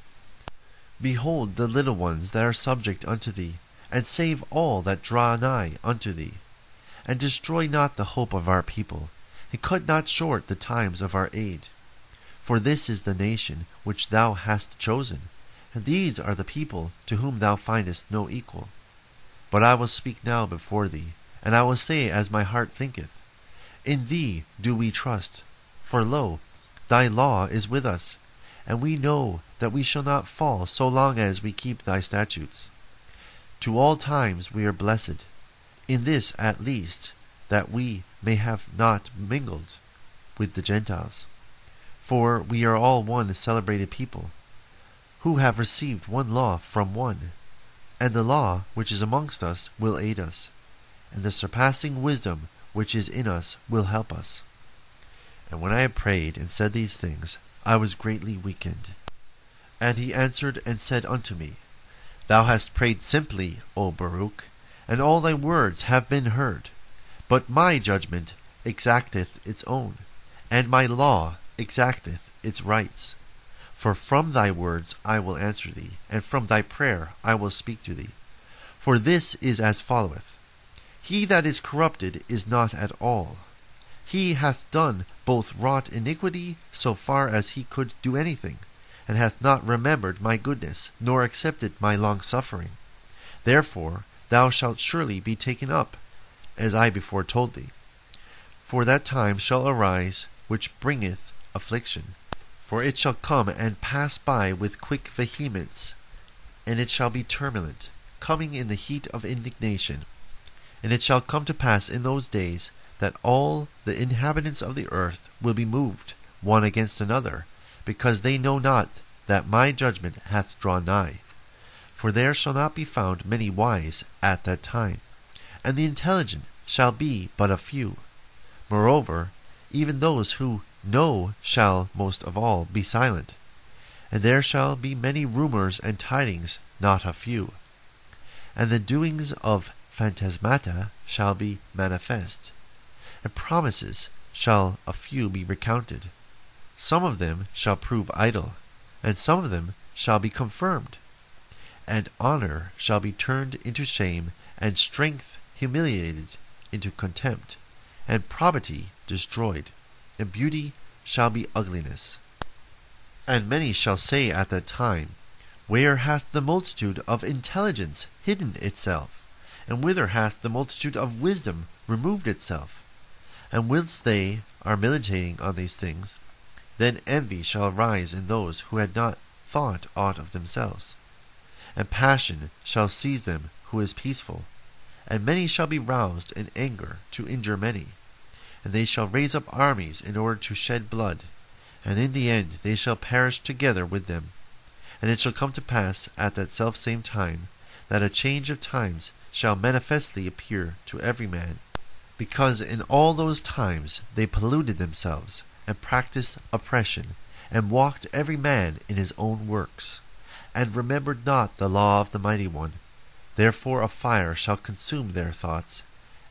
Behold the little ones that are subject unto thee, and save all that draw nigh unto thee. And destroy not the hope of our people, and cut not short the times of our aid. For this is the nation which thou hast chosen, and these are the people to whom thou findest no equal. But I will speak now before thee, and I will say as my heart thinketh. In thee do we trust, for lo, thy law is with us, and we know that we shall not fall so long as we keep thy statutes. To all times we are blessed, in this at least, that we may have not mingled with the Gentiles. For we are all one celebrated people who have received one law from one, and the law which is amongst us will aid us. and the surpassing wisdom which is in us will help us. And when I had prayed and said these things, I was greatly weakened. And he answered and said unto me, Thou hast prayed simply, O Baruch, and all thy words have been heard. But my judgment exacteth its own, and my law exacteth its rights. For from thy words I will answer thee, and from thy prayer I will speak to thee. For this is as followeth He that is corrupted is not at all. He hath done both wrought iniquity so far as he could do anything, and hath not remembered my goodness, nor accepted my long suffering. Therefore thou shalt surely be taken up, as I before told thee. For that time shall arise which bringeth affliction. For it shall come and pass by with quick vehemence, and it shall be turbulent, coming in the heat of indignation. And it shall come to pass in those days that all the inhabitants of the earth will be moved one against another, because they know not that my judgment hath drawn nigh. For there shall not be found many wise at that time, and the intelligent shall be but a few. Moreover, even those who know shall most of all be silent, and there shall be many rumors and tidings, not a few. And the doings of phantasmata shall be manifest, and promises shall a few be recounted. Some of them shall prove idle, and some of them shall be confirmed. And honor shall be turned into shame, and strength humiliated into contempt, and probity destroyed, and beauty shall be ugliness. And many shall say at that time, Where hath the multitude of intelligence hidden itself? And whither hath the multitude of wisdom removed itself? And whilst they are meditating on these things, then envy shall arise in those who had not thought aught of themselves. And passion shall seize them who is peaceful, and many shall be roused in anger to injure many and they shall raise up armies in order to shed blood, and in the end they shall perish together with them. And it shall come to pass at that selfsame time that a change of times shall manifestly appear to every man, because in all those times they polluted themselves, and practiced oppression, and walked every man in his own works, and remembered not the law of the Mighty One. Therefore a fire shall consume their thoughts,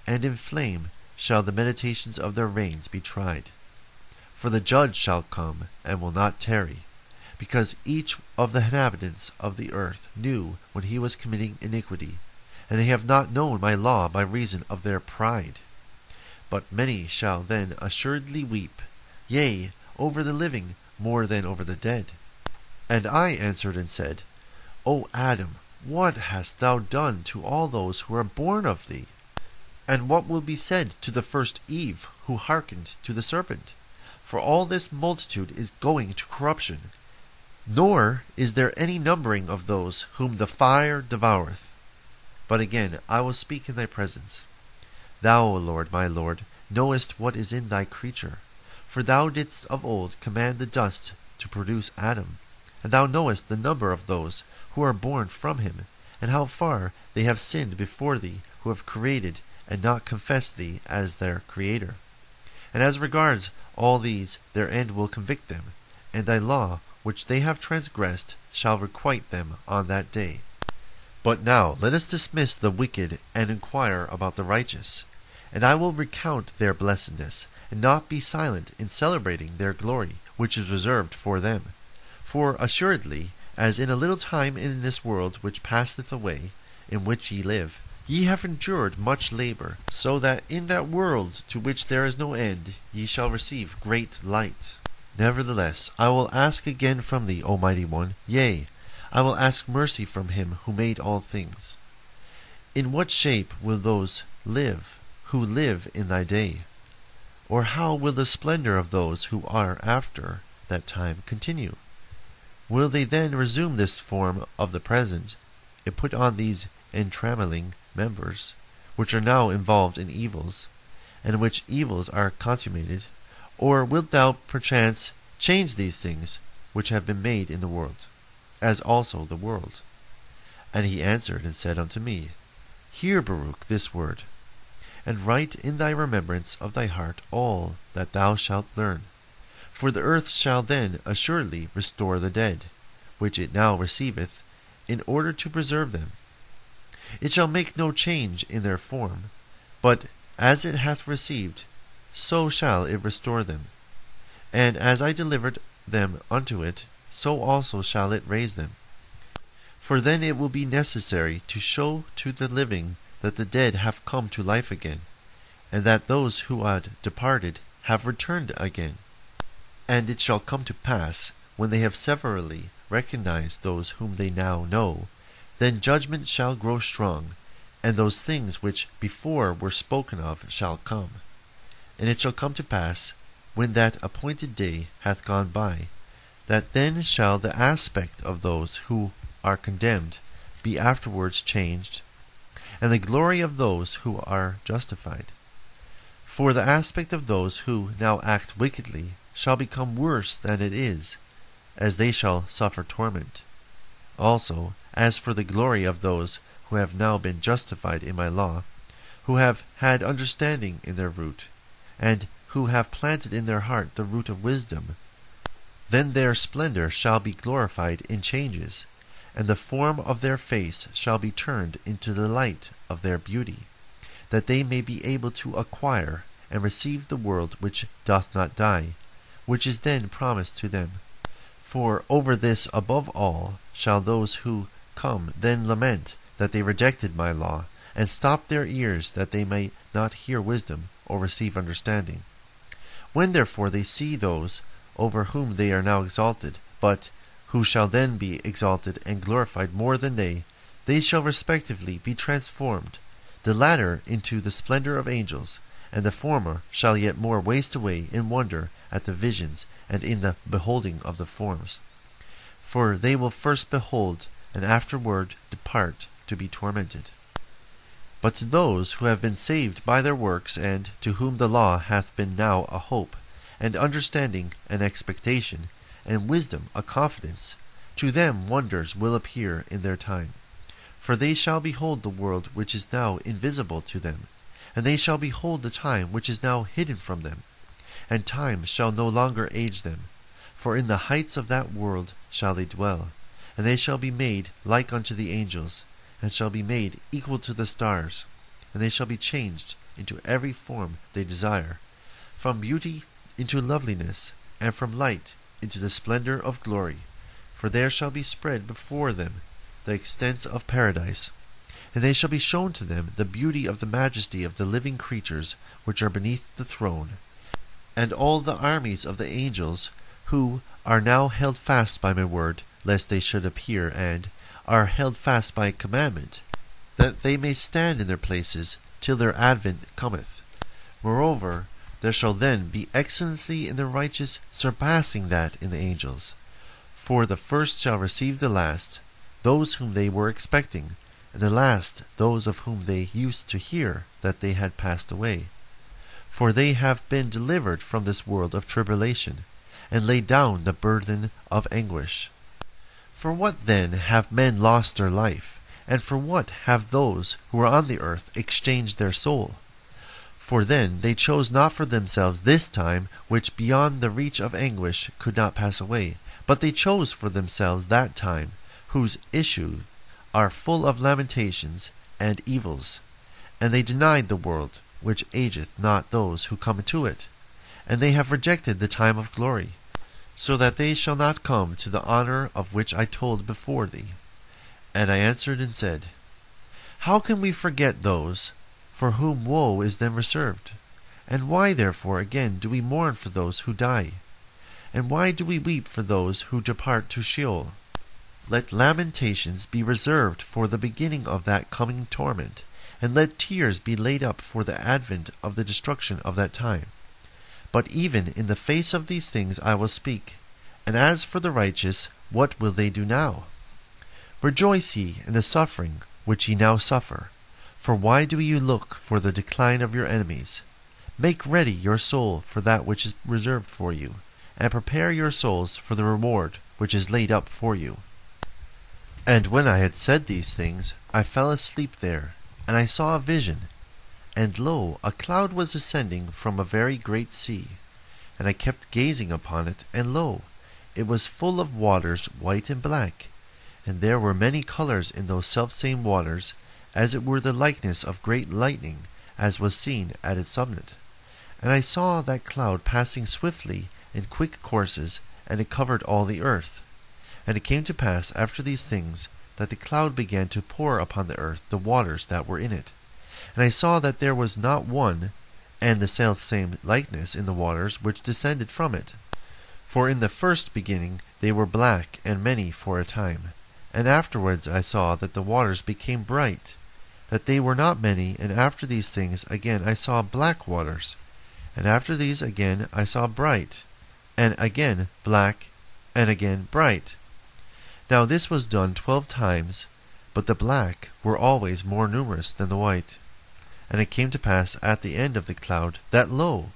and in flame shall the meditations of their reins be tried. For the judge shall come, and will not tarry, because each of the inhabitants of the earth knew when he was committing iniquity, and they have not known my law by reason of their pride. But many shall then assuredly weep, yea, over the living more than over the dead. And I answered and said, O Adam, what hast thou done to all those who are born of thee? And what will be said to the first Eve, who hearkened to the serpent? For all this multitude is going to corruption. Nor is there any numbering of those whom the fire devoureth. But again I will speak in thy presence. Thou, O Lord, my Lord, knowest what is in thy creature. For thou didst of old command the dust to produce Adam, and thou knowest the number of those who are born from him, and how far they have sinned before thee, who have created and not confess thee as their Creator. And as regards all these, their end will convict them, and thy law, which they have transgressed, shall requite them on that day. But now let us dismiss the wicked and inquire about the righteous. And I will recount their blessedness, and not be silent in celebrating their glory, which is reserved for them. For assuredly, as in a little time in this world which passeth away, in which ye live, Ye have endured much labor, so that in that world to which there is no end ye shall receive great light. Nevertheless, I will ask again from thee, O Mighty One, yea, I will ask mercy from him who made all things. In what shape will those live who live in thy day? Or how will the splendor of those who are after that time continue? Will they then resume this form of the present, and put on these entrammeling members, which are now involved in evils, and which evils are consummated? Or wilt thou perchance change these things which have been made in the world, as also the world? And he answered and said unto me, Hear, Baruch, this word. and write in thy remembrance of thy heart all that thou shalt learn. For the earth shall then assuredly restore the dead, which it now receiveth, in order to preserve them. It shall make no change in their form, but as it hath received, so shall it restore them. And as I delivered them unto it, so also shall it raise them. For then it will be necessary to show to the living that the dead have come to life again, and that those who had departed have returned again. And it shall come to pass, when they have severally recognized those whom they now know, then judgment shall grow strong, and those things which before were spoken of shall come. And it shall come to pass, when that appointed day hath gone by, that then shall the aspect of those who are condemned be afterwards changed, and the glory of those who are justified. For the aspect of those who now act wickedly shall become worse than it is, as they shall suffer torment. Also, as for the glory of those who have now been justified in my law, who have had understanding in their root, and who have planted in their heart the root of wisdom, then their splendor shall be glorified in changes, and the form of their face shall be turned into the light of their beauty, that they may be able to acquire and receive the world which doth not die, which is then promised to them. For over this above all shall those who come then lament that they rejected my law, and stopped their ears that they may not hear wisdom or receive understanding. When therefore they see those over whom they are now exalted, but who shall then be exalted and glorified more than they, they shall respectively be transformed, the latter into the splendor of angels, and the former shall yet more waste away in wonder at the visions and in the beholding of the forms. For they will first behold, and afterward depart to be tormented. But to those who have been saved by their works, and to whom the law hath been now a hope, and understanding an expectation, and wisdom a confidence. To them wonders will appear in their time. For they shall behold the world which is now invisible to them, and they shall behold the time which is now hidden from them, and time shall no longer age them. For in the heights of that world shall they dwell, and they shall be made like unto the angels, and shall be made equal to the stars, and they shall be changed into every form they desire, from beauty into loveliness, and from light into the splendor of glory, for there shall be spread before them the extents of paradise, and they shall be shown to them the beauty of the majesty of the living creatures which are beneath the throne, and all the armies of the angels who are now held fast by my word, lest they should appear, and are held fast by commandment, that they may stand in their places till their advent cometh. Moreover, there shall then be excellency in the righteous surpassing that in the angels. For the first shall receive the last, those whom they were expecting, and the last those of whom they used to hear that they had passed away. For they have been delivered from this world of tribulation, and laid down the burden of anguish. For what then have men lost their life, and for what have those who are on the earth exchanged their soul? For then they chose not for themselves this time which beyond the reach of anguish could not pass away, but they chose for themselves that time whose issue are full of lamentations and evils. And they denied the world which ageth not those who come to it, and they have rejected the time of glory, so that they shall not come to the honor of which I told before thee. And I answered and said, How can we forget those for whom woe is then reserved? And why, therefore, again do we mourn for those who die? And why do we weep for those who depart to Sheol? Let lamentations be reserved for the beginning of that coming torment, and let tears be laid up for the advent of the destruction of that time. But even in the face of these things I will speak. And as for the righteous, what will they do now? Rejoice ye in the suffering which ye now suffer for why do you look for the decline of your enemies? Make ready your soul for that which is reserved for you, and prepare your souls for the reward which is laid up for you. And when I had said these things, I fell asleep there, and I saw a vision, and lo, a cloud was ascending from a very great sea. And I kept gazing upon it, and lo, it was full of waters white and black, and there were many colors in those selfsame waters, as it were the likeness of great lightning, as was seen at its summit. And I saw that cloud passing swiftly in quick courses, and it covered all the earth. And it came to pass after these things that the cloud began to pour upon the earth the waters that were in it. And I saw that there was not one, and the selfsame likeness in the waters which descended from it. For in the first beginning they were black and many for a time. And afterwards I saw that the waters became bright, that they were not many, and after these things again I saw black waters. And after these again I saw bright, and again black, and again bright. Now this was done twelve times, but the black were always more numerous than the white. And it came to pass at the end of the cloud that lo,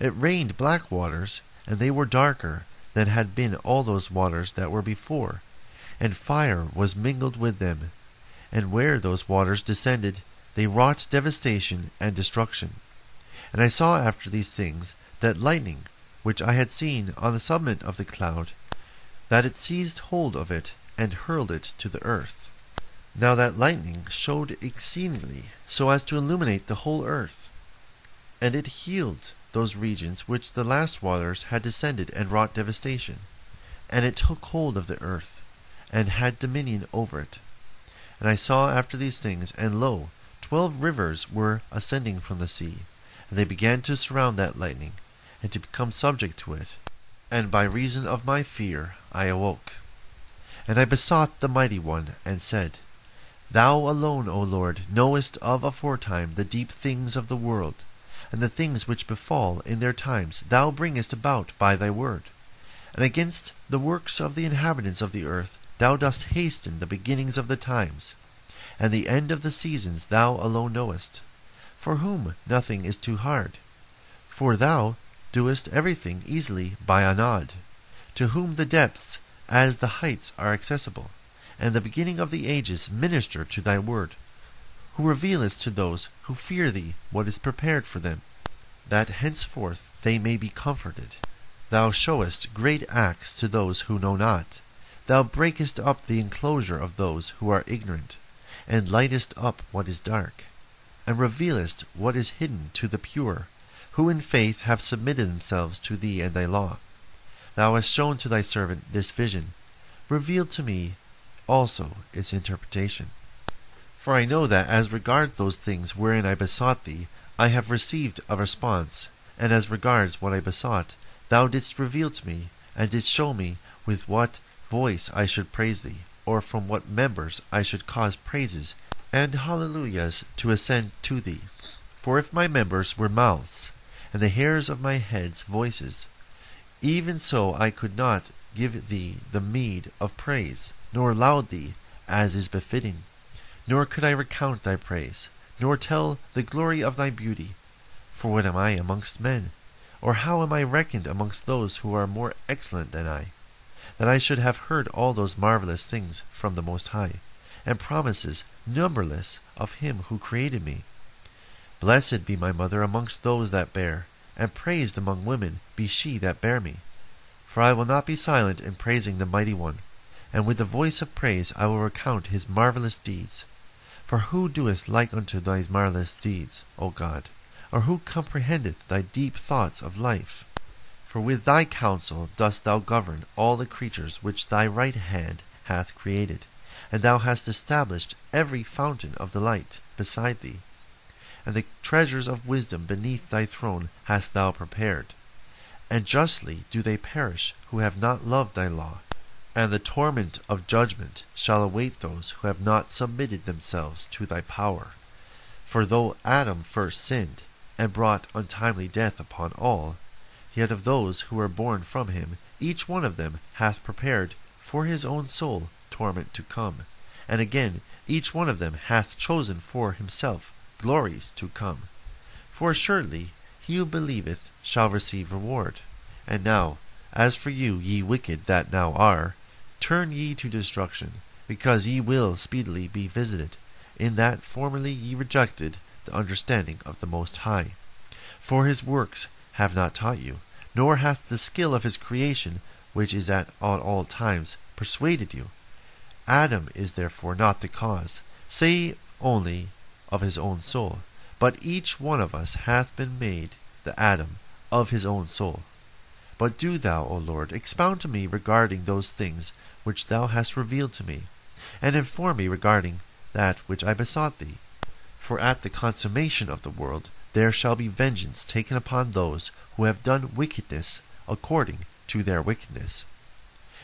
it rained black waters, and they were darker than had been all those waters that were before, and fire was mingled with them. And where those waters descended, they wrought devastation and destruction. And I saw after these things that lightning, which I had seen on the summit of the cloud, that it seized hold of it and hurled it to the earth. Now that lightning showed exceedingly, so as to illuminate the whole earth, and it healed those regions which the last waters had descended and wrought devastation, and it took hold of the earth, and had dominion over it. And I saw after these things, and lo, twelve rivers were ascending from the sea, and they began to surround that lightning, and to become subject to it. And by reason of my fear I awoke. And I besought the Mighty One, and said, Thou alone, O Lord, knowest of aforetime the deep things of the world, and the things which befall in their times thou bringest about by thy word. And against the works of the inhabitants of the earth thou dost hasten the beginnings of the times, and the end of the seasons thou alone knowest, for whom nothing is too hard. For thou doest everything easily by a nod, to whom the depths as the heights are accessible, and the beginning of the ages minister to thy word who revealest to those who fear thee what is prepared for them, that henceforth they may be comforted. Thou showest great acts to those who know not. Thou breakest up the enclosure of those who are ignorant, and lightest up what is dark, and revealest what is hidden to the pure, who in faith have submitted themselves to thee and thy law. Thou hast shown to thy servant this vision. Reveal to me also its interpretation. For I know that as regards those things wherein I besought thee, I have received a response, and as regards what I besought, thou didst reveal to me, and didst show me with what voice I should praise thee, or from what members I should cause praises and hallelujahs to ascend to thee. For if my members were mouths, and the hairs of my heads voices, even so I could not give thee the meed of praise, nor thee as is befitting nor could I recount thy praise, nor tell the glory of thy beauty. For what am I amongst men? Or how am I reckoned amongst those who are more excellent than I? That I should have heard all those marvelous things from the Most High, and promises numberless of him who created me. Blessed be my mother amongst those that bear, and praised among women be she that bare me. For I will not be silent in praising the Mighty One, and with the voice of praise I will recount his marvelous deeds. For who doeth like unto thy marvellous deeds, O God? Or who comprehendeth thy deep thoughts of life? For with thy counsel dost thou govern all the creatures which thy right hand hath created, and thou hast established every fountain of delight beside thee. And the treasures of wisdom beneath thy throne hast thou prepared. And justly do they perish who have not loved thy law and the torment of judgment shall await those who have not submitted themselves to thy power. For though Adam first sinned, and brought untimely death upon all, yet of those who are born from him, each one of them hath prepared for his own soul torment to come. And again, each one of them hath chosen for himself glories to come. For assuredly he who believeth shall receive reward. And now, as for you, ye wicked that now are, Turn ye to destruction, because ye will speedily be visited, in that formerly ye rejected the understanding of the Most High. For his works have not taught you, nor hath the skill of his creation, which is at all times, persuaded you. Adam is therefore not the cause, say only of his own soul, but each one of us hath been made the Adam of his own soul. But do thou, O Lord, expound to me regarding those things which thou hast revealed to me, and inform me regarding that which I besought thee. For at the consummation of the world there shall be vengeance taken upon those who have done wickedness according to their wickedness.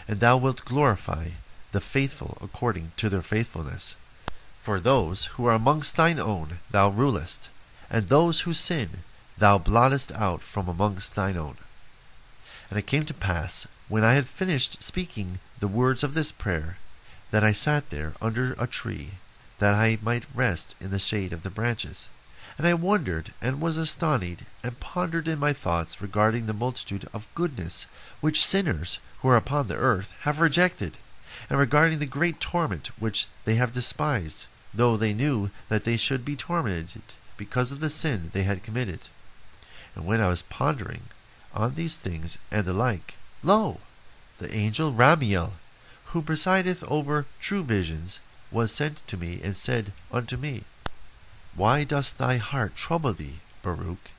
And thou wilt glorify the faithful according to their faithfulness. For those who are amongst thine own thou rulest, and those who sin thou blottest out from amongst thine own. And it came to pass, when I had finished speaking the words of this prayer, that I sat there under a tree, that I might rest in the shade of the branches. And I wondered and was astonished, and pondered in my thoughts regarding the multitude of goodness which sinners who are upon the earth have rejected, and regarding the great torment which they have despised, though they knew that they should be tormented because of the sin they had committed. And when I was pondering on these things and the like, lo, the angel Ramiel, who presideth over true visions, was sent to me and said unto me, Why doth thy heart trouble thee, Baruch?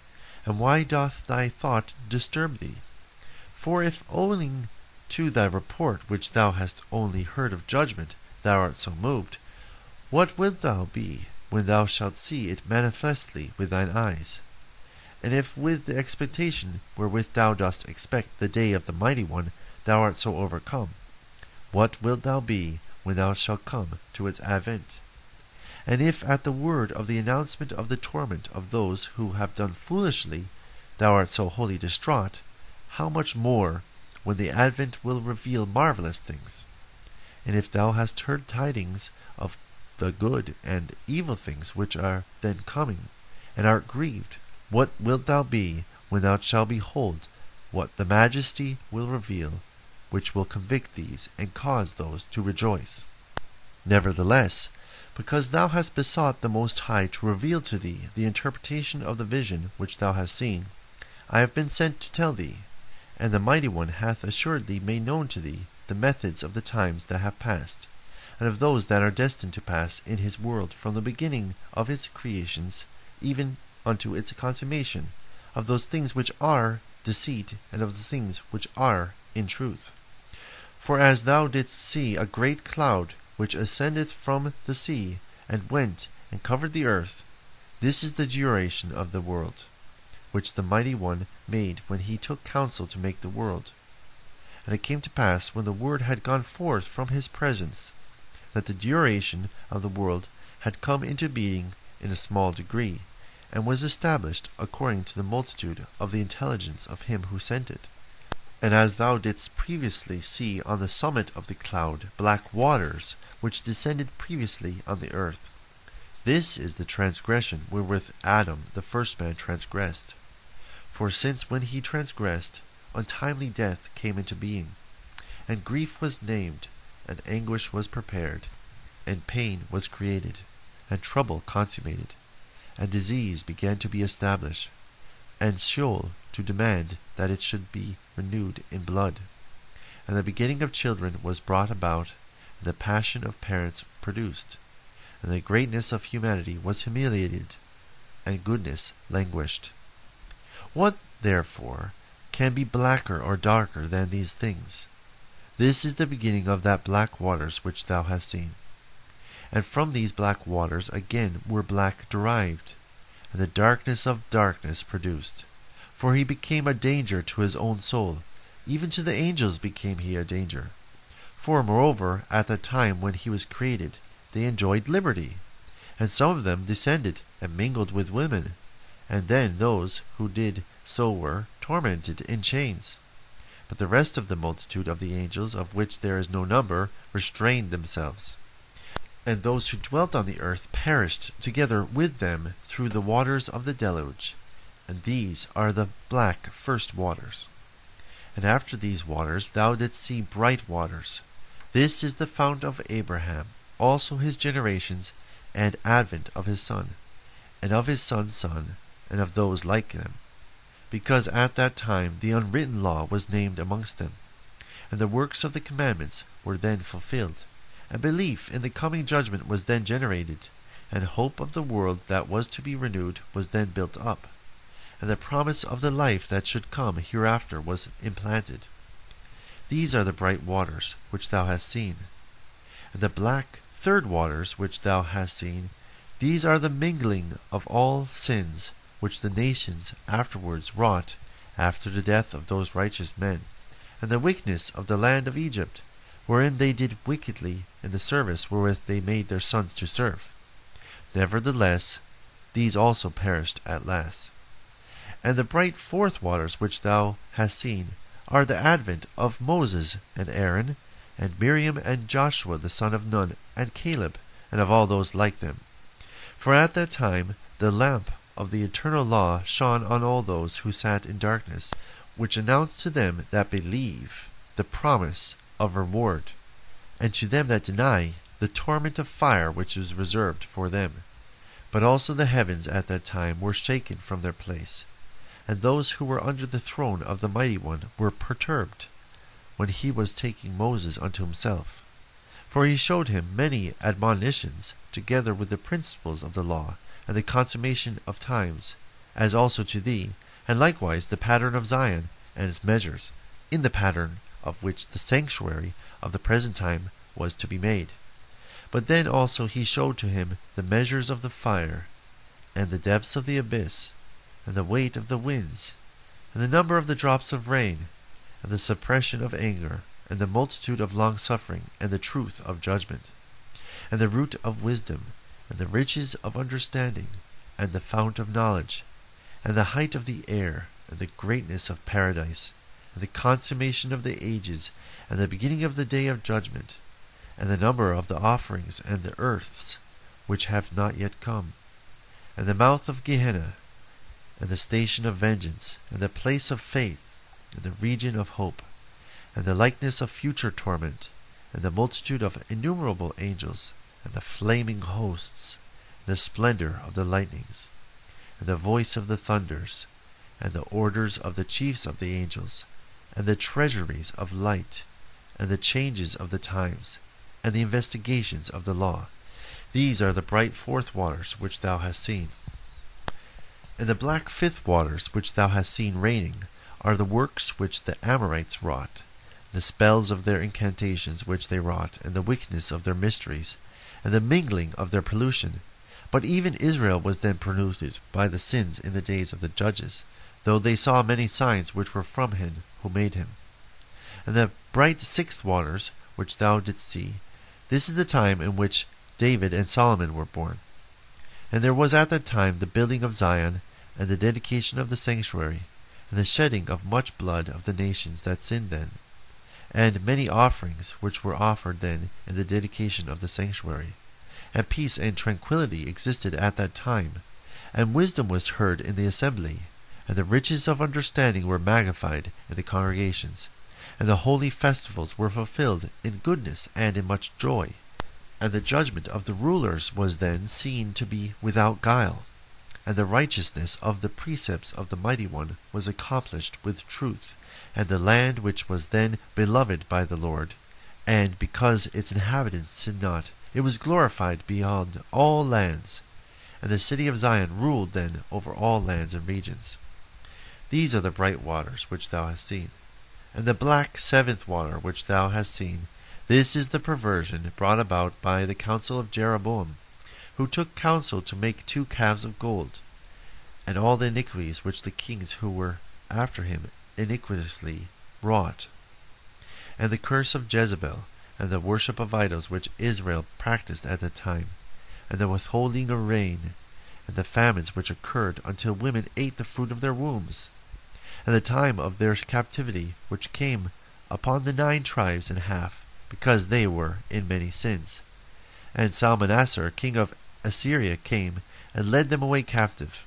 And why doth thy thought disturb thee? For if owing to thy report which thou hast only heard of judgment, thou art so moved, what wilt thou be when thou shalt see it manifestly with thine eyes? And if with the expectation wherewith thou dost expect the day of the mighty one thou art so overcome, what wilt thou be when thou shalt come to its advent? And if at the word of the announcement of the torment of those who have done foolishly thou art so wholly distraught, how much more when the advent will reveal marvelous things? And if thou hast heard tidings of the good and evil things which are then coming, and art grieved, what wilt thou be when thou shalt behold what the Majesty will reveal, which will convict these and cause those to rejoice? Nevertheless, because thou hast besought the Most High to reveal to thee the interpretation of the vision which thou hast seen, I have been sent to tell thee, and the Mighty One hath assuredly made known to thee the methods of the times that have passed, and of those that are destined to pass in his world from the beginning of its creations even unto its consummation, of those things which are deceit, and of the things which are in truth. For as thou didst see a great cloud which ascendeth from the sea, and went and covered the earth, this is the duration of the world, which the Mighty One made when he took counsel to make the world. And it came to pass, when the word had gone forth from his presence, that the duration of the world had come into being in a small degree, and was established according to the multitude of the intelligence of him who sent it. And as thou didst previously see on the summit of the cloud black waters, which descended previously on the earth, this is the transgression wherewith Adam the first man transgressed. For since when he transgressed, untimely death came into being, and grief was named, and anguish was prepared, and pain was created, and trouble consummated and disease began to be established, and Sheol to demand that it should be renewed in blood. And the beginning of children was brought about, and the passion of parents produced, and the greatness of humanity was humiliated, and goodness languished. What, therefore, can be blacker or darker than these things? This is the beginning of that black waters which thou hast seen and from these black waters again were black derived, and the darkness of darkness produced. For he became a danger to his own soul, even to the angels became he a danger. For moreover, at the time when he was created, they enjoyed liberty, and some of them descended and mingled with women, and then those who did so were tormented in chains. But the rest of the multitude of the angels, of which there is no number, restrained themselves and those who dwelt on the earth perished together with them through the waters of the deluge, and these are the black first waters. And after these waters thou didst see bright waters. This is the fount of Abraham, also his generations, and advent of his son. and of his son's son, and of those like them, because at that time the unwritten law was named amongst them, and the works of the commandments were then fulfilled, and belief in the coming judgment was then generated, and hope of the world that was to be renewed was then built up, and the promise of the life that should come hereafter was implanted. These are the bright waters which thou hast seen, and the black third waters which thou hast seen, these are the mingling of all sins which the nations afterwards wrought after the death of those righteous men, and the wickedness of the land of Egypt, wherein they did wickedly in the service wherewith they made their sons to serve. Nevertheless, these also perished at last. And the bright fourth waters which thou hast seen are the advent of Moses and Aaron, and Miriam and Joshua the son of Nun, and Caleb, and of all those like them. For at that time the lamp of the eternal law shone on all those who sat in darkness, which announced to them that believe the promise of reward, and to them that deny the torment of fire which is reserved for them. But also the heavens at that time were shaken from their place, and those who were under the throne of the Mighty One were perturbed, when he was taking Moses unto himself. For he showed him many admonitions, together with the principles of the law, and the consummation of times, as also to thee, and likewise the pattern of Zion and its measures, in the pattern of which the sanctuary of the present time was to be made. But then also he showed to him the measures of the fire, and the depths of the abyss, and the weight of the winds, and the number of the drops of rain, and the suppression of anger, and the multitude of long suffering, and the truth of judgment, and the root of wisdom, and the riches of understanding, and the fount of knowledge, and the height of the air, and the greatness of paradise, the consummation of the ages, and the beginning of the day of judgment, and the number of the offerings and the earths which have not yet come, and the mouth of Gehenna, and the station of vengeance, and the place of faith, and the region of hope, and the likeness of future torment, and the multitude of innumerable angels, and the flaming hosts, and the splendor of the lightnings, and the voice of the thunders, and the orders of the chiefs of the angels, and the treasuries of light, and the changes of the times, and the investigations of the law. These are the bright fourth waters which thou hast seen. And the black fifth waters which thou hast seen raining are the works which the Amorites wrought, the spells of their incantations which they wrought, and the wickedness of their mysteries, and the mingling of their pollution. But even Israel was then polluted by the sins in the days of the judges, though they saw many signs which were from him who made him. And the bright sixth waters, which thou didst see, this is the time in which David and Solomon were born. And there was at that time the building of Zion, and the dedication of the sanctuary, and the shedding of much blood of the nations that sinned then and many offerings which were offered then in the dedication of the sanctuary. And peace and tranquillity existed at that time, and wisdom was heard in the assembly, and the riches of understanding were magnified in the congregations, and the holy festivals were fulfilled in goodness and in much joy. And the judgment of the rulers was then seen to be without guile, and the righteousness of the precepts of the Mighty One was accomplished with truth and the land which was then beloved by the Lord, and because its inhabitants sinned not, it was glorified beyond all lands, and the city of Zion ruled then over all lands and regions. These are the bright waters which thou hast seen, and the black seventh water which thou hast seen. This is the perversion brought about by the counsel of Jeroboam, who took counsel to make two calves of gold, and all the iniquities which the kings who were after him iniquitously wrought, and the curse of Jezebel, and the worship of idols which Israel practiced at that time, and the withholding of rain, and the famines which occurred until women ate the fruit of their wombs, and the time of their captivity which came upon the nine tribes and a half, because they were in many sins. And Salmanasar, king of Assyria, came and led them away captive.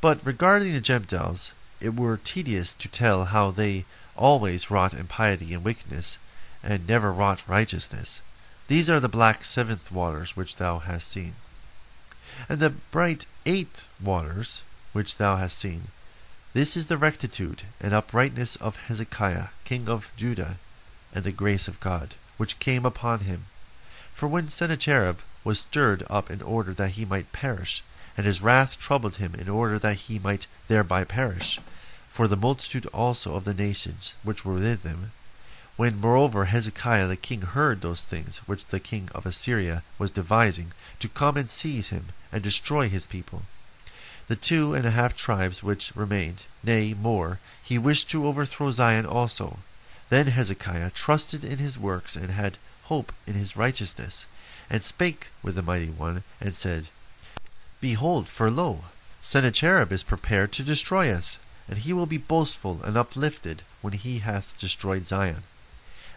But regarding the Gentiles, it were tedious to tell how they always wrought impiety and wickedness, and never wrought righteousness. These are the black seventh waters which thou hast seen. And the bright eighth waters, which thou hast seen, this is the rectitude and uprightness of Hezekiah, king of Judah, and the grace of God, which came upon him. For when Sennacherib was stirred up in order that he might perish, and his wrath troubled him in order that he might thereby perish, for the multitude also of the nations which were with him, when moreover Hezekiah the king heard those things which the king of Assyria was devising to come and seize him and destroy his people, the two and a half tribes which remained, nay, more, he wished to overthrow Zion also. Then Hezekiah trusted in his works and had hope in his righteousness, and spake with the mighty one, and said, Behold, for lo, Sennacherib is prepared to destroy us, and he will be boastful and uplifted when he hath destroyed Zion.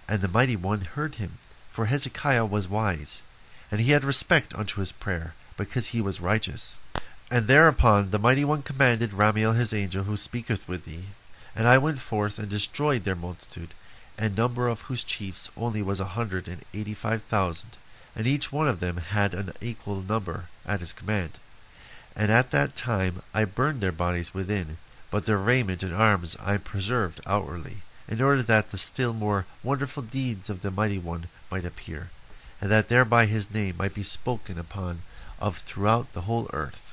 And the mighty one heard him, for Hezekiah was wise, and he had respect unto his prayer, because he was righteous. And thereupon the mighty one commanded Ramiel his angel, who speaketh with thee. And I went forth and destroyed their multitude, and number of whose chiefs only was a hundred and eighty five thousand, and each one of them had an equal number at his command. And at that time I burned their bodies within, but their raiment and arms I preserved outwardly in order that the still more wonderful deeds of the Mighty One might appear, and that thereby his name might be spoken upon of throughout the whole earth.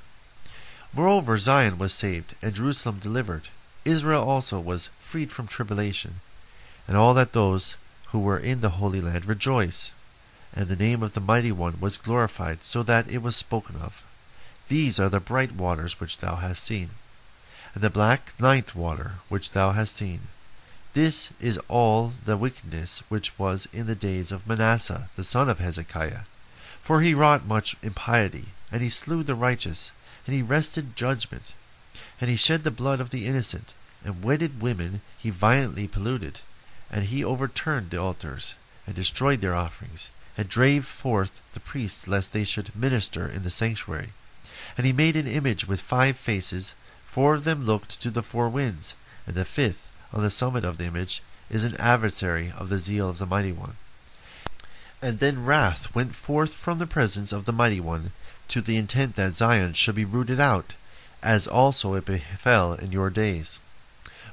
Moreover, Zion was saved, and Jerusalem delivered. Israel also was freed from tribulation, and all that those who were in the Holy Land rejoice. And the name of the Mighty One was glorified, so that it was spoken of. These are the bright waters which thou hast seen, and the black ninth water which thou hast seen. This is all the wickedness which was in the days of Manasseh the son of Hezekiah. For he wrought much impiety, and he slew the righteous, and he wrested judgment, and he shed the blood of the innocent, and wedded women he violently polluted, and he overturned the altars, and destroyed their offerings, and drave forth the priests lest they should minister in the sanctuary. And he made an image with five faces, four of them looked to the four winds, and the fifth on the summit of the image is an adversary of the zeal of the Mighty One. And then wrath went forth from the presence of the Mighty One, to the intent that Zion should be rooted out, as also it befell in your days.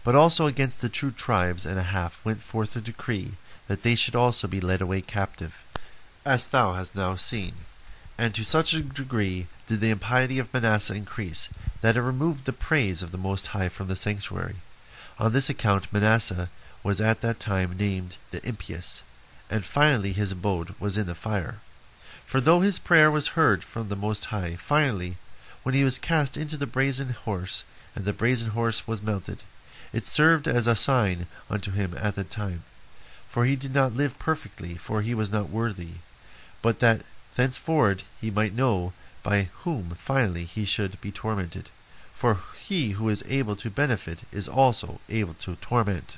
But also against the two tribes and a half went forth a decree, that they should also be led away captive, as thou hast now seen. And to such a degree did the impiety of Manasseh increase, that it removed the praise of the Most High from the sanctuary. On this account Manasseh was at that time named the impious, and finally his abode was in the fire. For though his prayer was heard from the Most High, finally, when he was cast into the brazen horse, and the brazen horse was melted, it served as a sign unto him at that time. For he did not live perfectly, for he was not worthy, but that thenceforward he might know by whom finally he should be tormented for he who is able to benefit is also able to torment.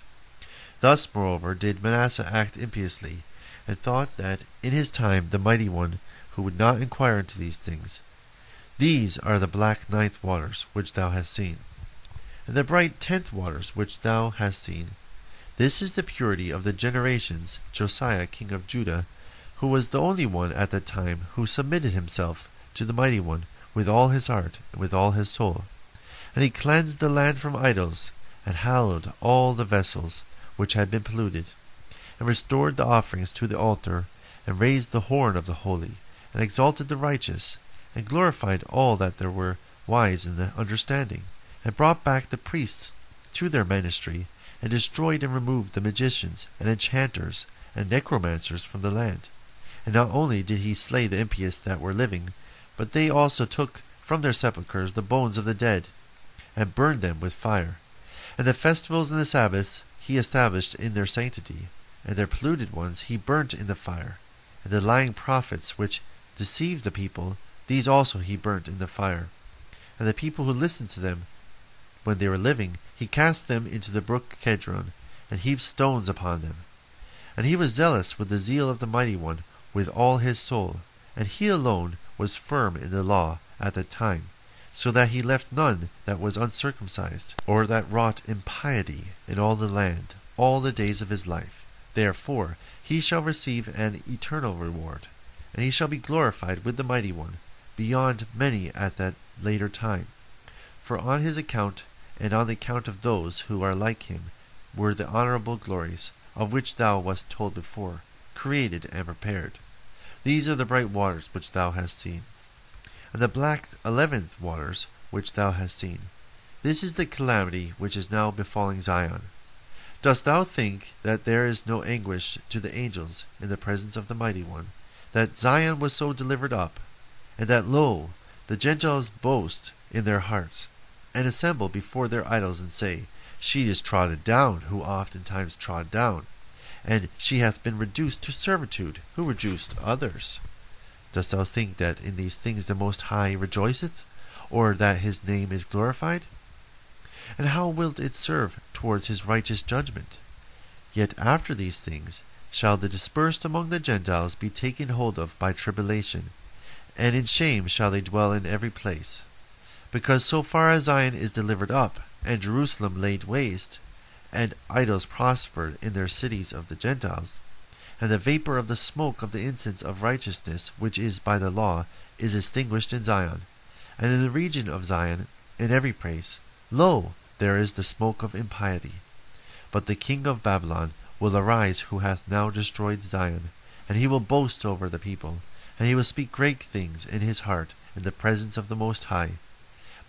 Thus, moreover, did Manasseh act impiously, and thought that in his time the mighty one who would not inquire into these things. These are the black ninth waters which thou hast seen, and the bright tenth waters which thou hast seen. This is the purity of the generations Josiah king of Judah, who was the only one at that time who submitted himself to the mighty one with all his heart and with all his soul. And he cleansed the land from idols, and hallowed all the vessels which had been polluted, and restored the offerings to the altar, and raised the horn of the holy, and exalted the righteous, and glorified all that there were wise in the understanding, and brought back the priests to their ministry, and destroyed and removed the magicians, and enchanters, and necromancers from the land. And not only did he slay the impious that were living, but they also took from their sepulchres the bones of the dead, and burned them with fire. And the festivals and the Sabbaths he established in their sanctity, and their polluted ones he burnt in the fire. And the lying prophets which deceived the people, these also he burnt in the fire. And the people who listened to them when they were living, he cast them into the brook Kedron, and heaped stones upon them. And he was zealous with the zeal of the Mighty One with all his soul, and he alone was firm in the law at that time so that he left none that was uncircumcised, or that wrought impiety in all the land, all the days of his life. Therefore he shall receive an eternal reward, and he shall be glorified with the Mighty One, beyond many at that later time. For on his account, and on the account of those who are like him, were the honorable glories, of which thou wast told before, created and prepared. These are the bright waters which thou hast seen, and the black eleventh waters which thou hast seen. This is the calamity which is now befalling Zion. Dost thou think that there is no anguish to the angels in the presence of the Mighty One, that Zion was so delivered up, and that, lo, the Gentiles boast in their hearts, and assemble before their idols, and say, She is trodden down, who oftentimes trod down, and she hath been reduced to servitude, who reduced others. Dost thou think that in these things the Most High rejoiceth, or that his name is glorified? And how wilt it serve towards his righteous judgment? Yet after these things shall the dispersed among the Gentiles be taken hold of by tribulation, and in shame shall they dwell in every place. Because so far as Zion is delivered up, and Jerusalem laid waste, and idols prospered in their cities of the Gentiles, and the vapor of the smoke of the incense of righteousness, which is by the law, is extinguished in Zion, and in the region of Zion, in every place, lo, there is the smoke of impiety. But the king of Babylon will arise who hath now destroyed Zion, and he will boast over the people, and he will speak great things in his heart in the presence of the Most High.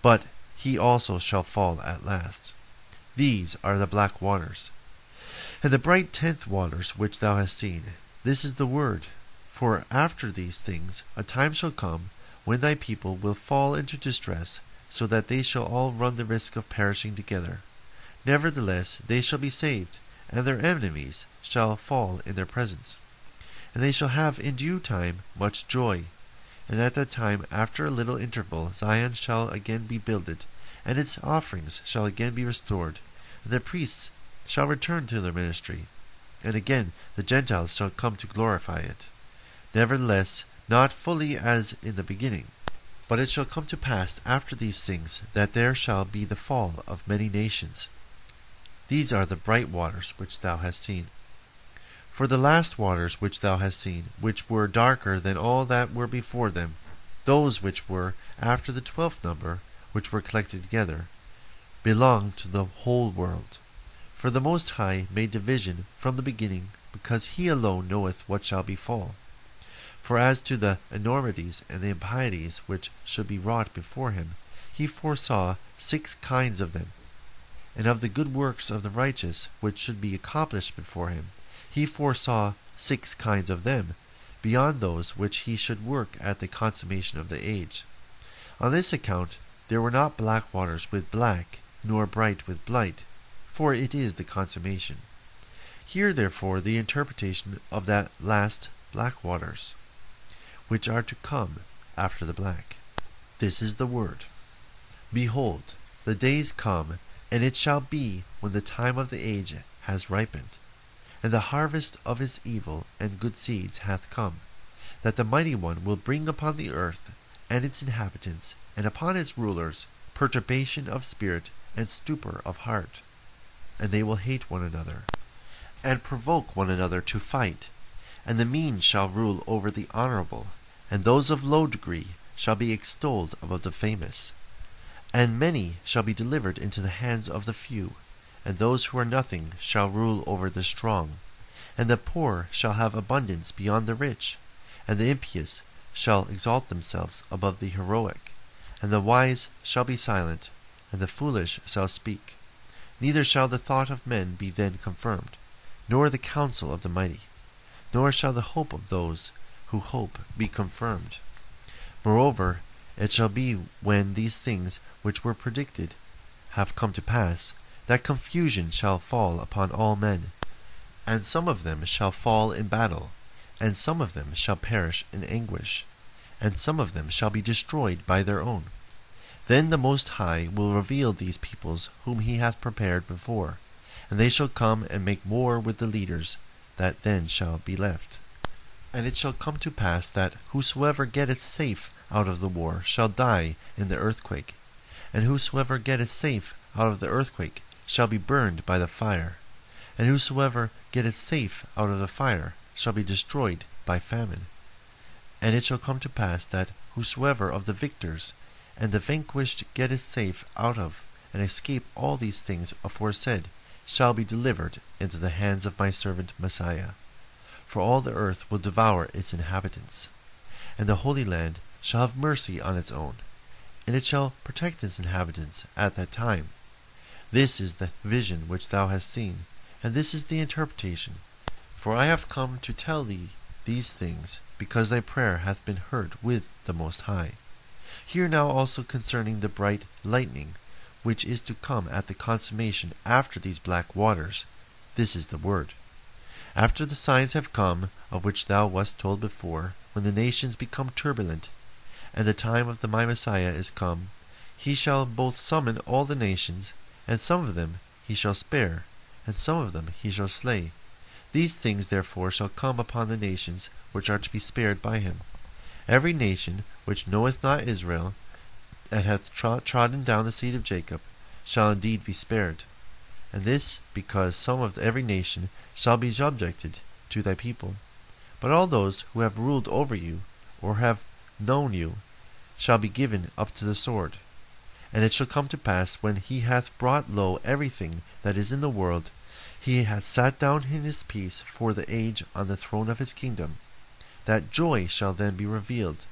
But he also shall fall at last. These are the black waters. And the bright tenth waters which thou hast seen, this is the word. For after these things a time shall come when thy people will fall into distress, so that they shall all run the risk of perishing together. Nevertheless they shall be saved, and their enemies shall fall in their presence. And they shall have in due time much joy. And at that time, after a little interval, Zion shall again be builded, and its offerings shall again be restored, and the priests shall return to their ministry, and again the Gentiles shall come to glorify it. Nevertheless, not fully as in the beginning. But it shall come to pass after these things that there shall be the fall of many nations. These are the bright waters which thou hast seen. For the last waters which thou hast seen, which were darker than all that were before them, those which were after the twelfth number, which were collected together, belong to the whole world. For the Most High made division from the beginning, because he alone knoweth what shall befall. For as to the enormities and the impieties which should be wrought before him, he foresaw six kinds of them. And of the good works of the righteous which should be accomplished before him, he foresaw six kinds of them, beyond those which he should work at the consummation of the age. On this account there were not black waters with black, nor bright with blight, for it is the consummation. Hear therefore the interpretation of that last black waters which are to come after the black. This is the word. Behold, the days come, and it shall be when the time of the age has ripened, and the harvest of his evil and good seeds hath come, that the mighty one will bring upon the earth and its inhabitants, and upon its rulers, perturbation of spirit and stupor of heart. And they will hate one another, and provoke one another to fight, and the mean shall rule over the honorable, and those of low degree shall be extolled above the famous. And many shall be delivered into the hands of the few, and those who are nothing shall rule over the strong. And the poor shall have abundance beyond the rich, and the impious shall exalt themselves above the heroic. And the wise shall be silent, and the foolish shall speak. Neither shall the thought of men be then confirmed, nor the counsel of the mighty, nor shall the hope of those who hope be confirmed. Moreover, it shall be when these things which were predicted have come to pass, that confusion shall fall upon all men, and some of them shall fall in battle, and some of them shall perish in anguish, and some of them shall be destroyed by their own. Then the Most High will reveal these peoples whom he hath prepared before, and they shall come and make war with the leaders that then shall be left. And it shall come to pass that whosoever getteth safe out of the war shall die in the earthquake, and whosoever getteth safe out of the earthquake shall be burned by the fire, and whosoever getteth safe out of the fire shall be destroyed by famine. And it shall come to pass that whosoever of the victors and the vanquished getteth safe out of and escape all these things aforesaid shall be delivered into the hands of my servant Messiah. For all the earth will devour its inhabitants, and the Holy Land shall have mercy on its own, and it shall protect its inhabitants at that time. This is the vision which thou hast seen, and this is the interpretation. For I have come to tell thee these things, because thy prayer hath been heard with the Most High. Hear now also concerning the bright lightning, which is to come at the consummation after these black waters. This is the word. After the signs have come, of which thou wast told before, when the nations become turbulent, and the time of the my Messiah is come, he shall both summon all the nations, and some of them he shall spare, and some of them he shall slay. These things therefore shall come upon the nations which are to be spared by him. Every nation which knoweth not Israel, and hath trodden down the seed of Jacob, shall indeed be spared. And this because some of every nation shall be subjected to thy people. But all those who have ruled over you, or have known you, shall be given up to the sword. And it shall come to pass, when he hath brought low everything that is in the world, he hath sat down in his peace for the age on the throne of his kingdom, that joy shall then be revealed,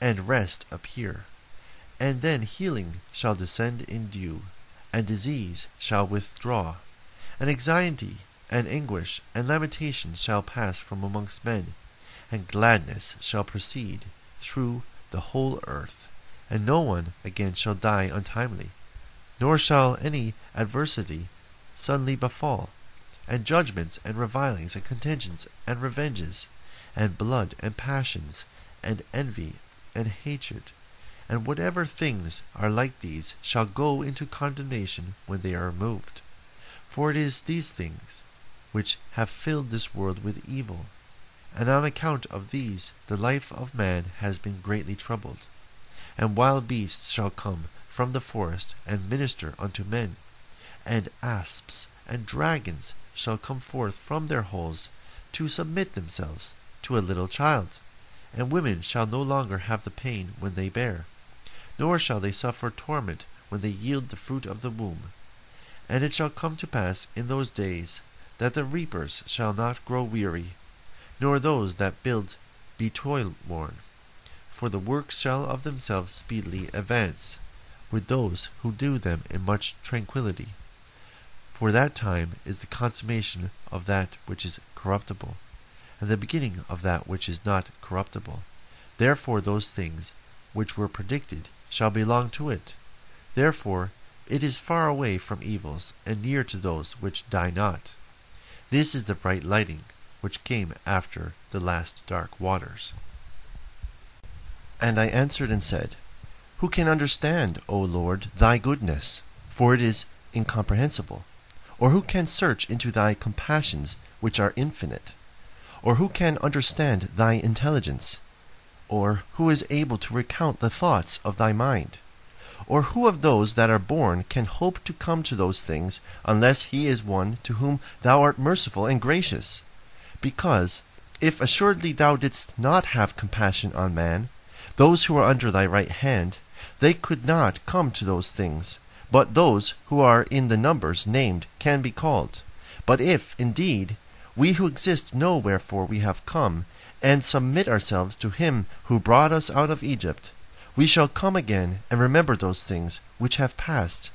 and rest appear. And then healing shall descend in dew, and disease shall withdraw, and anxiety and anguish and lamentation shall pass from amongst men, and gladness shall proceed through the whole earth, and no one again shall die untimely, nor shall any adversity suddenly befall, and judgments and revilings and contentions and revenges, and blood and passions, and envy and hatred and whatever things are like these shall go into condemnation when they are removed. For it is these things which have filled this world with evil, and on account of these the life of man has been greatly troubled. And wild beasts shall come from the forest and minister unto men, and asps and dragons shall come forth from their holes to submit themselves to a little child, and women shall no longer have the pain when they bear nor shall they suffer torment when they yield the fruit of the womb. And it shall come to pass in those days that the reapers shall not grow weary, nor those that build be toil worn. For the work shall of themselves speedily advance, with those who do them in much tranquillity. For that time is the consummation of that which is corruptible, and the beginning of that which is not corruptible. Therefore those things which were predicted shall belong to it. Therefore it is far away from evils, and near to those which die not. This is the bright lighting which came after the last dark waters. And I answered and said, Who can understand, O Lord, thy goodness? For it is incomprehensible. Or who can search into thy compassions, which are infinite? Or who can understand thy intelligence? Or who is able to recount the thoughts of thy mind? Or who of those that are born can hope to come to those things, unless he is one to whom thou art merciful and gracious? Because, if assuredly thou didst not have compassion on man, those who are under thy right hand, they could not come to those things, but those who are in the numbers named can be called. But if, indeed, we who exist know wherefore we have come, and submit ourselves to him who brought us out of Egypt, we shall come again and remember those things which have passed,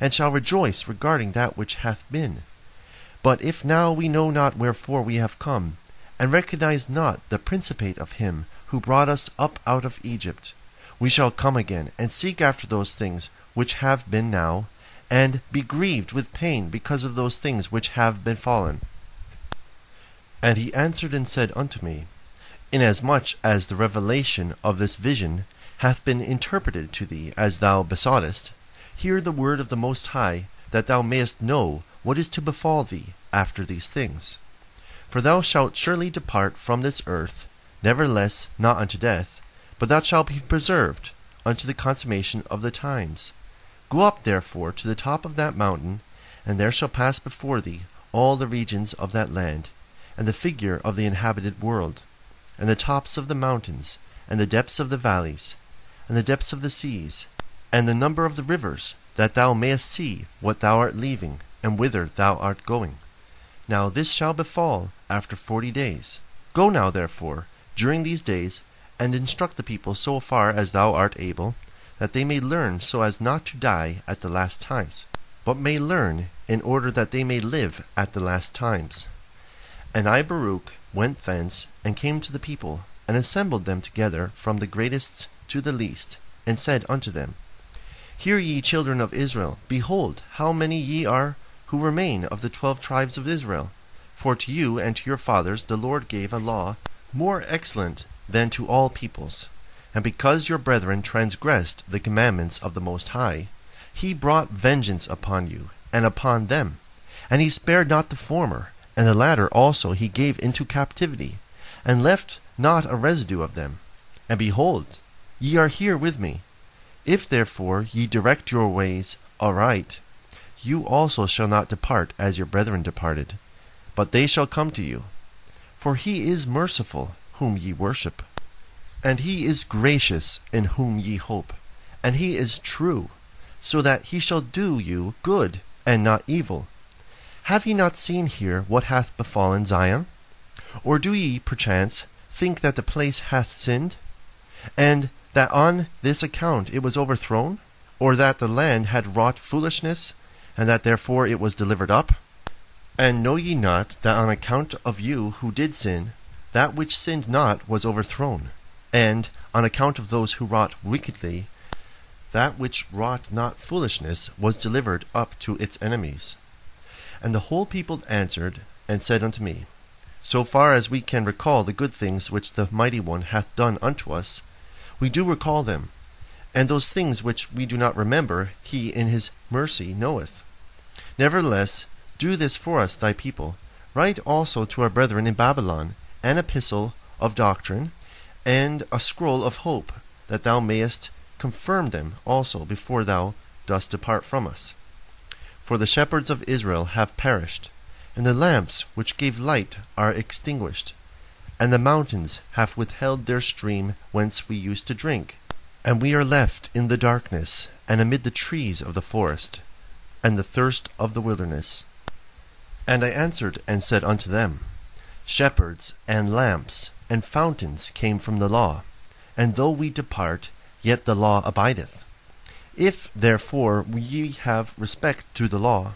and shall rejoice regarding that which hath been. But if now we know not wherefore we have come, and recognize not the principate of him who brought us up out of Egypt, we shall come again and seek after those things which have been now, and be grieved with pain because of those things which have been fallen. And he answered and said unto me, inasmuch as the revelation of this vision hath been interpreted to thee as thou besoughtest, hear the word of the Most High, that thou mayest know what is to befall thee after these things. For thou shalt surely depart from this earth, nevertheless not unto death, but thou shalt be preserved unto the consummation of the times. Go up therefore to the top of that mountain, and there shall pass before thee all the regions of that land, and the figure of the inhabited world and the tops of the mountains, and the depths of the valleys, and the depths of the seas, and the number of the rivers, that thou mayest see what thou art leaving, and whither thou art going. Now this shall befall after forty days. Go now, therefore, during these days, and instruct the people so far as thou art able, that they may learn so as not to die at the last times, but may learn in order that they may live at the last times. And I, Baruch, went thence, and came to the people, and assembled them together from the greatest to the least, and said unto them, Hear ye, children of Israel, behold, how many ye are who remain of the twelve tribes of Israel. For to you and to your fathers the Lord gave a law more excellent than to all peoples. And because your brethren transgressed the commandments of the Most High, he brought vengeance upon you and upon them. And he spared not the former, and the latter also he gave into captivity, and left not a residue of them. And behold, ye are here with me. If therefore ye direct your ways aright, you also shall not depart as your brethren departed, but they shall come to you. For he is merciful whom ye worship, and he is gracious in whom ye hope, and he is true, so that he shall do you good and not evil. Have ye not seen here what hath befallen Zion? Or do ye, perchance, think that the place hath sinned? And that on this account it was overthrown? Or that the land had wrought foolishness, and that therefore it was delivered up? And know ye not that on account of you who did sin, that which sinned not was overthrown? And on account of those who wrought wickedly, that which wrought not foolishness was delivered up to its enemies. And the whole people answered and said unto me, So far as we can recall the good things which the Mighty One hath done unto us, we do recall them, and those things which we do not remember he in his mercy knoweth. Nevertheless, do this for us, thy people. Write also to our brethren in Babylon an epistle of doctrine, and a scroll of hope, that thou mayest confirm them also before thou dost depart from us. For the shepherds of Israel have perished, and the lamps which gave light are extinguished, and the mountains have withheld their stream whence we used to drink, and we are left in the darkness, and amid the trees of the forest, and the thirst of the wilderness. And I answered and said unto them, Shepherds and lamps and fountains came from the law, and though we depart, yet the law abideth. If, therefore, ye have respect to the law,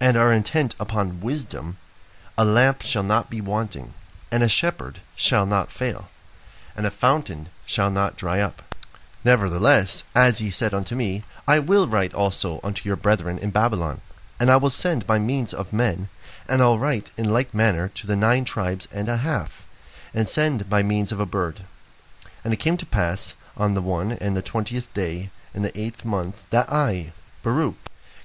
and are intent upon wisdom, a lamp shall not be wanting, and a shepherd shall not fail, and a fountain shall not dry up. Nevertheless, as ye said unto me, I will write also unto your brethren in Babylon, and I will send by means of men, and I'll write in like manner to the nine tribes and a half, and send by means of a bird. And it came to pass on the one and the twentieth day in the eighth month that I, Baruch,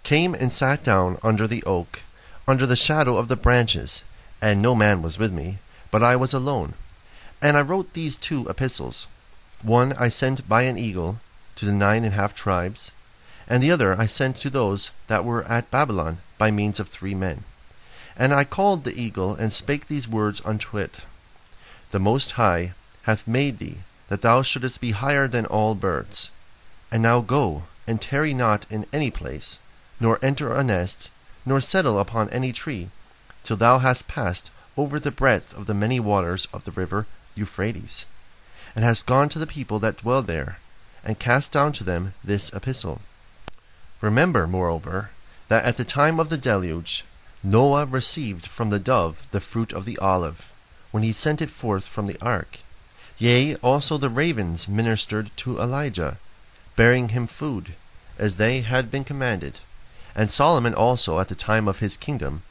came and sat down under the oak, under the shadow of the branches, and no man was with me, but I was alone. And I wrote these two epistles. One I sent by an eagle to the nine and a half tribes, and the other I sent to those that were at Babylon by means of three men. And I called the eagle, and spake these words unto it The Most High hath made thee, that thou shouldest be higher than all birds. And now go, and tarry not in any place, nor enter a nest, nor settle upon any tree, till thou hast passed over the breadth of the many waters of the river Euphrates, and hast gone to the people that dwell there, and cast down to them this epistle. Remember, moreover, that at the time of the deluge Noah received from the dove the fruit of the olive, when he sent it forth from the ark. Yea, also the ravens ministered to Elijah, bearing him food, as they had been commanded. And Solomon also, at the time of his kingdom,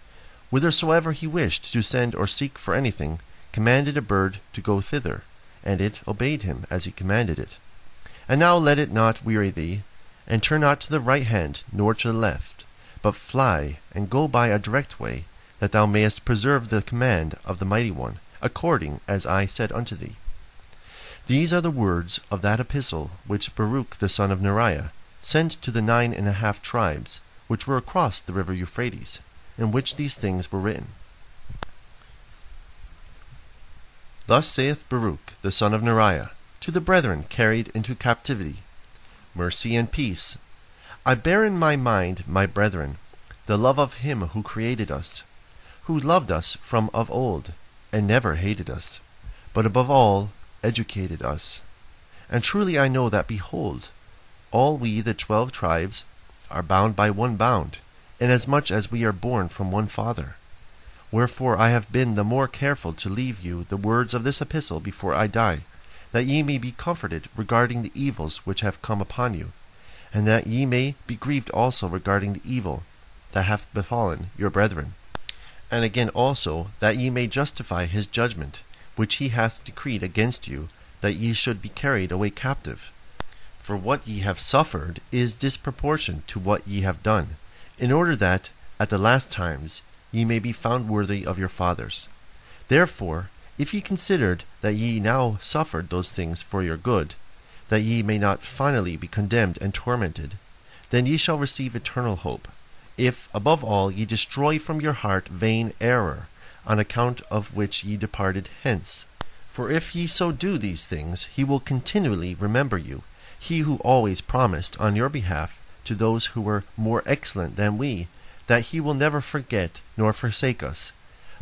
whithersoever he wished to send or seek for anything, commanded a bird to go thither, and it obeyed him as he commanded it. And now let it not weary thee, and turn not to the right hand nor to the left, but fly and go by a direct way, that thou mayest preserve the command of the Mighty One, according as I said unto thee. These are the words of that epistle which Baruch the son of Neriah sent to the nine and a half tribes which were across the river Euphrates, in which these things were written. Thus saith Baruch the son of Neriah to the brethren carried into captivity Mercy and peace. I bear in my mind, my brethren, the love of him who created us, who loved us from of old, and never hated us, but above all educated us. And truly I know that, behold, all we the twelve tribes are bound by one bound, inasmuch as we are born from one Father. Wherefore I have been the more careful to leave you the words of this epistle before I die, that ye may be comforted regarding the evils which have come upon you, and that ye may be grieved also regarding the evil that hath befallen your brethren. And again also that ye may justify his judgment, which he hath decreed against you, that ye should be carried away captive. For what ye have suffered is disproportioned to what ye have done, in order that, at the last times, ye may be found worthy of your fathers. Therefore, if ye considered that ye now suffered those things for your good, that ye may not finally be condemned and tormented, then ye shall receive eternal hope, if, above all, ye destroy from your heart vain error, on account of which ye departed hence. For if ye so do these things, he will continually remember you, he who always promised on your behalf to those who were more excellent than we, that he will never forget nor forsake us,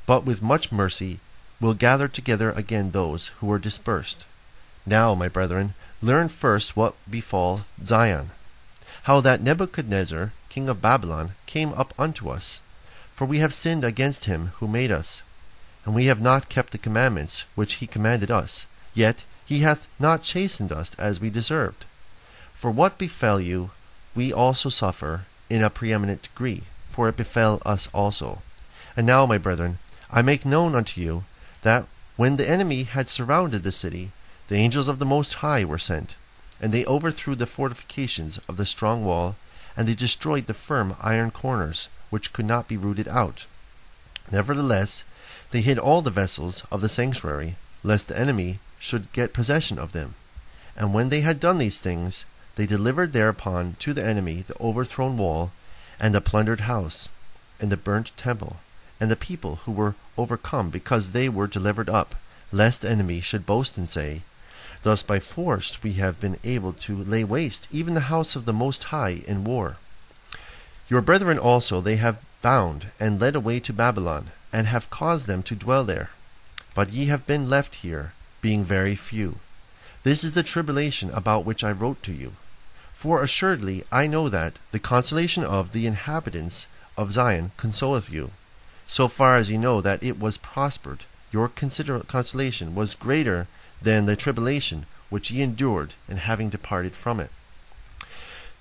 but with much mercy will gather together again those who were dispersed. Now, my brethren, learn first what befall Zion, how that Nebuchadnezzar, king of Babylon, came up unto us. For we have sinned against him who made us, and we have not kept the commandments which he commanded us, yet he hath not chastened us as we deserved. For what befell you, we also suffer in a preeminent degree, for it befell us also. And now, my brethren, I make known unto you that when the enemy had surrounded the city, the angels of the Most High were sent, and they overthrew the fortifications of the strong wall, and they destroyed the firm iron corners, which could not be rooted out. Nevertheless, they hid all the vessels of the sanctuary, lest the enemy should get possession of them. And when they had done these things, they delivered thereupon to the enemy the overthrown wall, and the plundered house, and the burnt temple, and the people who were overcome because they were delivered up, lest the enemy should boast and say, Thus by force we have been able to lay waste even the house of the Most High in war. Your brethren also they have bound and led away to Babylon, and have caused them to dwell there. But ye have been left here, being very few. This is the tribulation about which I wrote to you. For assuredly I know that the consolation of the inhabitants of Zion consoleth you so far as you know that it was prospered, your consider- consolation was greater than the tribulation which ye endured in having departed from it.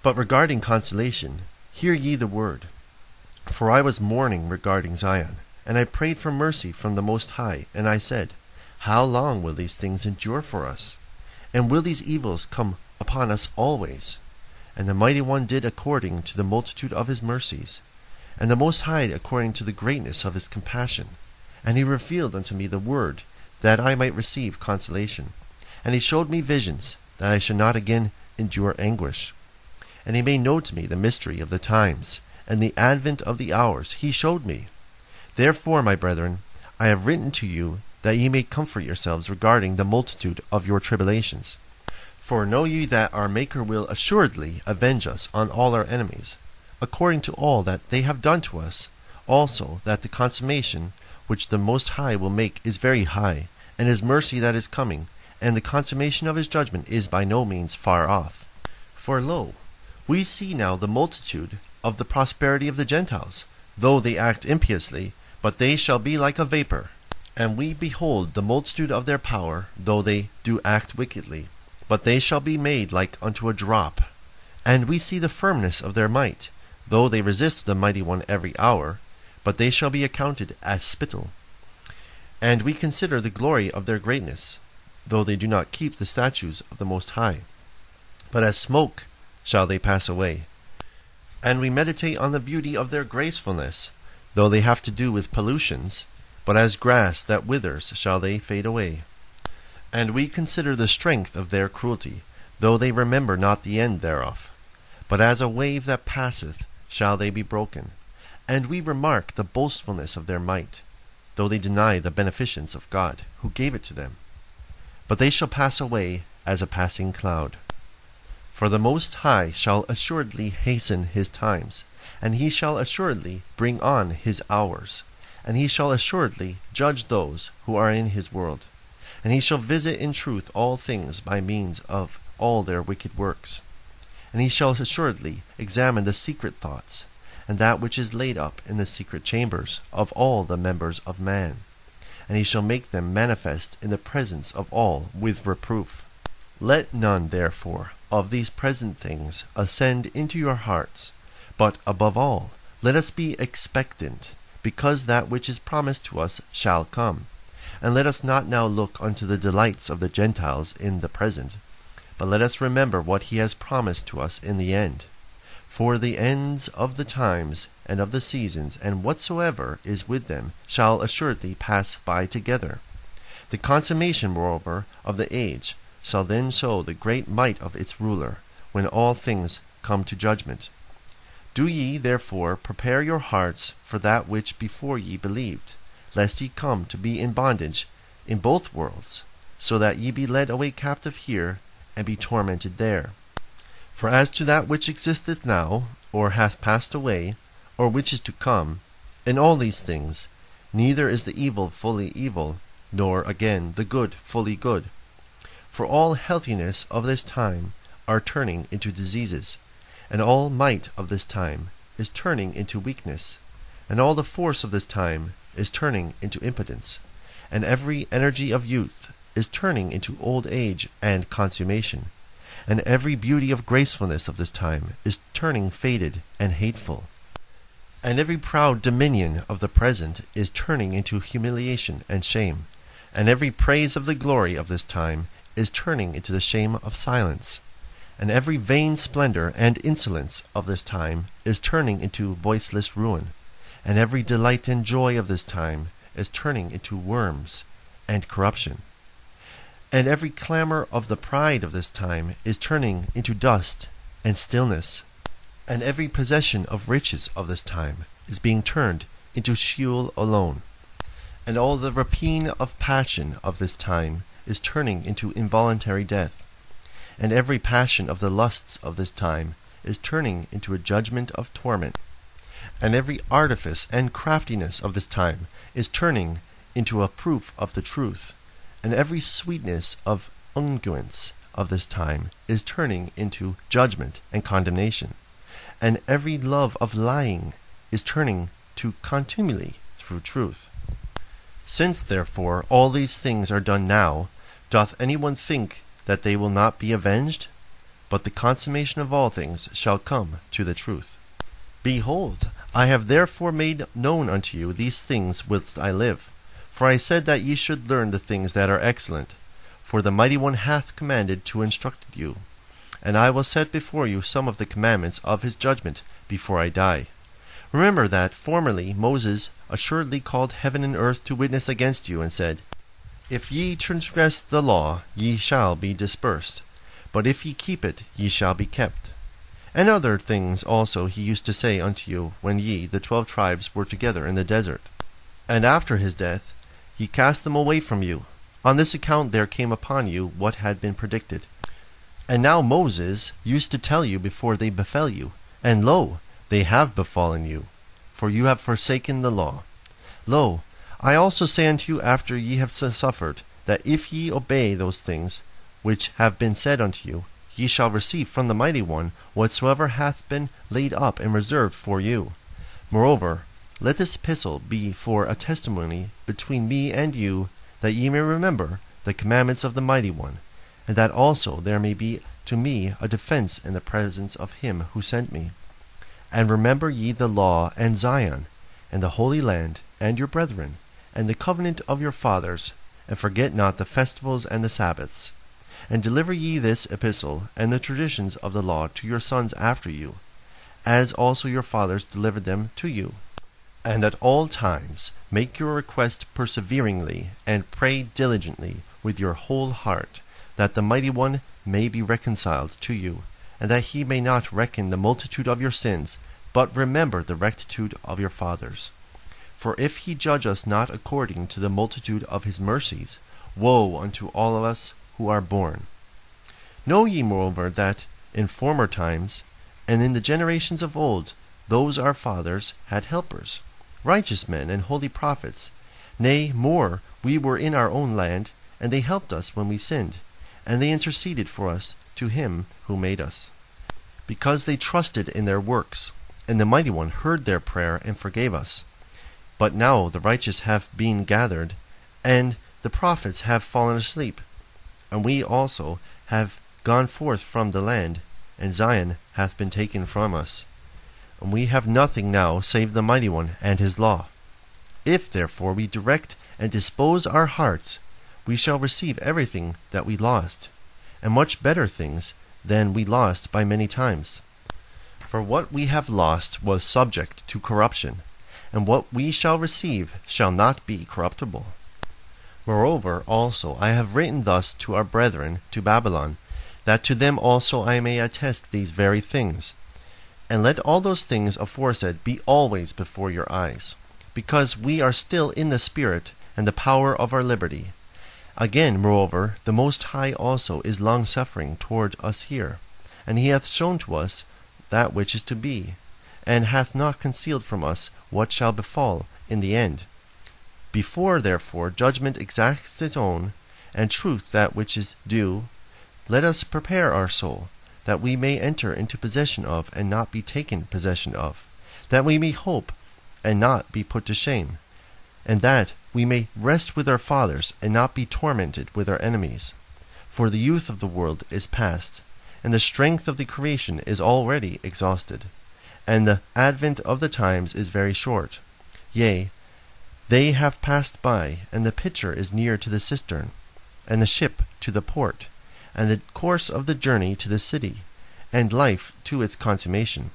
But regarding consolation, hear ye the word. For I was mourning regarding Zion, and I prayed for mercy from the Most High, and I said, How long will these things endure for us? And will these evils come upon us always? And the Mighty One did according to the multitude of his mercies and the Most High according to the greatness of his compassion. And he revealed unto me the word, that I might receive consolation. And he showed me visions, that I should not again endure anguish. And he made known to me the mystery of the times, and the advent of the hours he showed me. Therefore, my brethren, I have written to you, that ye may comfort yourselves regarding the multitude of your tribulations. For know ye that our Maker will assuredly avenge us on all our enemies according to all that they have done to us, also that the consummation which the Most High will make is very high, and his mercy that is coming, and the consummation of his judgment is by no means far off. For lo, we see now the multitude of the prosperity of the Gentiles, though they act impiously, but they shall be like a vapor. And we behold the multitude of their power, though they do act wickedly, but they shall be made like unto a drop. And we see the firmness of their might, though they resist the mighty one every hour, but they shall be accounted as spittle. And we consider the glory of their greatness, though they do not keep the statutes of the Most High. But as smoke shall they pass away. And we meditate on the beauty of their gracefulness, though they have to do with pollutions, but as grass that withers shall they fade away. And we consider the strength of their cruelty, though they remember not the end thereof. But as a wave that passeth, shall they be broken. And we remark the boastfulness of their might, though they deny the beneficence of God, who gave it to them. but they shall pass away as a passing cloud. For the Most High shall assuredly hasten his times, and he shall assuredly bring on his hours, and he shall assuredly judge those who are in his world, and he shall visit in truth all things by means of all their wicked works. And he shall assuredly examine the secret thoughts, and that which is laid up in the secret chambers of all the members of man, and he shall make them manifest in the presence of all with reproof. Let none, therefore, of these present things ascend into your hearts, but above all, let us be expectant, because that which is promised to us shall come. And let us not now look unto the delights of the Gentiles in the present, but let us remember what he has promised to us in the end. For the ends of the times and of the seasons, and whatsoever is with them, shall assuredly pass by together. The consummation, moreover, of the age shall then show the great might of its ruler, when all things come to judgment. Do ye therefore prepare your hearts for that which before ye believed, lest ye come to be in bondage in both worlds, so that ye be led away captive here, and be tormented there. For as to that which existeth now, or hath passed away, or which is to come, in all these things, neither is the evil fully evil, nor again the good fully good for all healthiness of this time are turning into diseases, and all might of this time is turning into weakness, and all the force of this time is turning into impotence, and every energy of youth is turning into old age and consummation, and every beauty of gracefulness of this time is turning faded and hateful, and every proud dominion of the present is turning into humiliation and shame, and every praise of the glory of this time is turning into the shame of silence, and every vain splendor and insolence of this time is turning into voiceless ruin, and every delight and joy of this time is turning into worms and corruption. And every clamor of the pride of this time is turning into dust and stillness, and every possession of riches of this time is being turned into Sheol alone, and all the rapine of passion of this time is turning into involuntary death, and every passion of the lusts of this time is turning into a judgment of torment, and every artifice and craftiness of this time is turning into a proof of the truth, and every sweetness of unguents of this time is turning into judgment and condemnation, and every love of lying is turning to contumely through truth. Since, therefore, all these things are done now, Doth any one think that they will not be avenged? But the consummation of all things shall come to the truth. Behold, I have therefore made known unto you these things whilst I live. For I said that ye should learn the things that are excellent. For the Mighty One hath commanded to instruct you. And I will set before you some of the commandments of his judgment before I die. Remember that formerly Moses assuredly called heaven and earth to witness against you, and said, if ye transgress the law, ye shall be dispersed. But if ye keep it, ye shall be kept. And other things also he used to say unto you, when ye, the twelve tribes, were together in the desert. And after his death, ye cast them away from you. On this account there came upon you what had been predicted. And now Moses used to tell you before they befell you, and lo, they have befallen you, for you have forsaken the law. Lo, I also say unto you after ye have suffered, that if ye obey those things which have been said unto you, ye shall receive from the Mighty One whatsoever hath been laid up and reserved for you. Moreover, let this epistle be for a testimony between me and you, that ye may remember the commandments of the Mighty One, and that also there may be to me a defense in the presence of him who sent me. And remember ye the law and Zion, and the Holy Land, and your brethren, and the covenant of your fathers, and forget not the festivals and the Sabbaths. And deliver ye this epistle and the traditions of the law to your sons after you, as also your fathers delivered them to you. And at all times make your request perseveringly, and pray diligently with your whole heart, that the Mighty One may be reconciled to you, and that he may not reckon the multitude of your sins, but remember the rectitude of your fathers. For if he judge us not according to the multitude of his mercies, woe unto all of us who are born. Know ye moreover that in former times, and in the generations of old, those our fathers had helpers, righteous men and holy prophets. Nay, more, we were in our own land, and they helped us when we sinned, and they interceded for us to him who made us. Because they trusted in their works, and the Mighty One heard their prayer and forgave us. But now the righteous have been gathered, and the prophets have fallen asleep, and we also have gone forth from the land, and Zion hath been taken from us. And we have nothing now save the Mighty One and his law. If therefore we direct and dispose our hearts, we shall receive everything that we lost, and much better things than we lost by many times. For what we have lost was subject to corruption, and what we shall receive shall not be corruptible. Moreover, also, I have written thus to our brethren to Babylon, that to them also I may attest these very things. And let all those things aforesaid be always before your eyes, because we are still in the Spirit and the power of our liberty. Again, moreover, the Most High also is longsuffering toward us here, and he hath shown to us that which is to be, and hath not concealed from us what shall befall in the end. Before, therefore, judgment exacts its own, and truth that which is due, let us prepare our soul, that we may enter into possession of and not be taken possession of, that we may hope and not be put to shame, and that we may rest with our fathers and not be tormented with our enemies. For the youth of the world is past, and the strength of the creation is already exhausted, and the advent of the times is very short. Yea, they have passed by, and the pitcher is near to the cistern, and the ship to the port and the course of the journey to the city, and life to its consummation.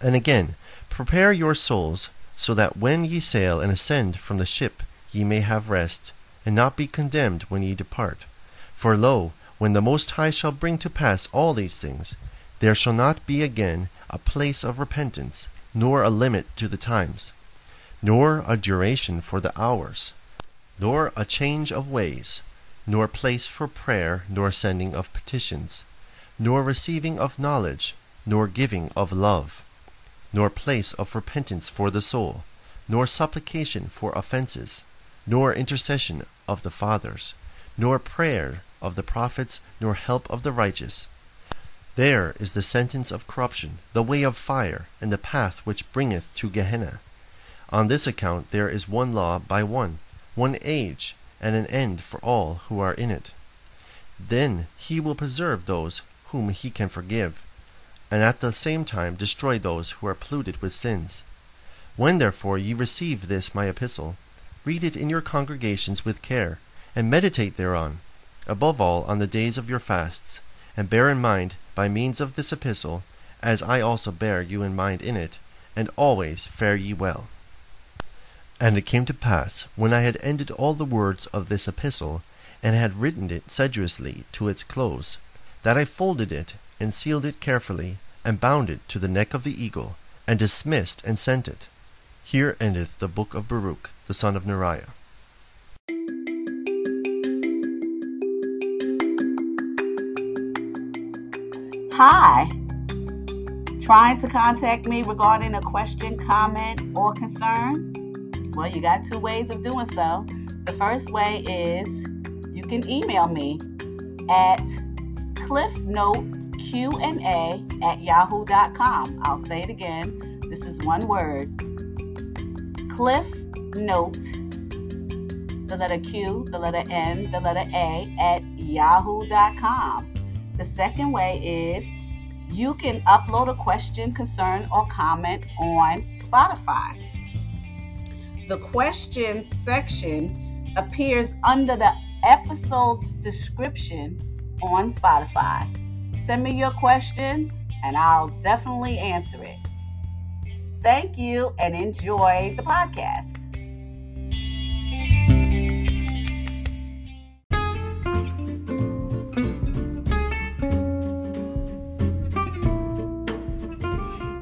And again, prepare your souls, so that when ye sail and ascend from the ship, ye may have rest, and not be condemned when ye depart. For lo, when the Most High shall bring to pass all these things, there shall not be again a place of repentance, nor a limit to the times, nor a duration for the hours, nor a change of ways, nor place for prayer, nor sending of petitions, nor receiving of knowledge, nor giving of love, nor place of repentance for the soul, nor supplication for offenses, nor intercession of the fathers, nor prayer of the prophets, nor help of the righteous. There is the sentence of corruption, the way of fire, and the path which bringeth to Gehenna. On this account there is one law by one, one age, and an end for all who are in it. Then he will preserve those whom he can forgive, and at the same time destroy those who are polluted with sins. When therefore ye receive this my epistle, read it in your congregations with care, and meditate thereon, above all on the days of your fasts, and bear in mind by means of this epistle, as I also bear you in mind in it, and always fare ye well. And it came to pass, when I had ended all the words of this epistle, and had written it sedulously to its close, that I folded it, and sealed it carefully, and bound it to the neck of the eagle, and dismissed and sent it. Here endeth the book of Baruch, the son of Neriah. Hi. Trying to contact me regarding a question, comment, or concern? Well, you got two ways of doing so. The first way is you can email me at cliffnoteqna at yahoo.com. I'll say it again. This is one word. Cliff Note, the letter Q, the letter N, the letter A at yahoo.com. The second way is you can upload a question, concern, or comment on Spotify the question section appears under the episode's description on Spotify. Send me your question and I'll definitely answer it. Thank you and enjoy the podcast.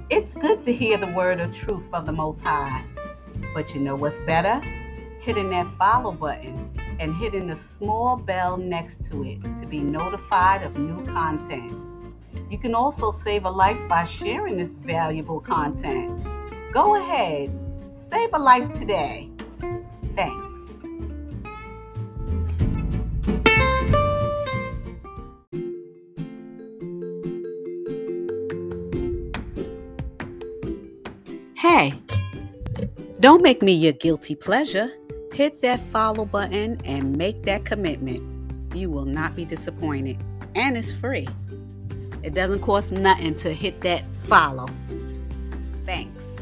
It's good to hear the word of truth from the Most High. But you know what's better? Hitting that follow button and hitting the small bell next to it to be notified of new content. You can also save a life by sharing this valuable content. Go ahead, save a life today. Thanks. Hey, don't make me your guilty pleasure. Hit that follow button and make that commitment. You will not be disappointed, and it's free. It doesn't cost nothing to hit that follow. Thanks.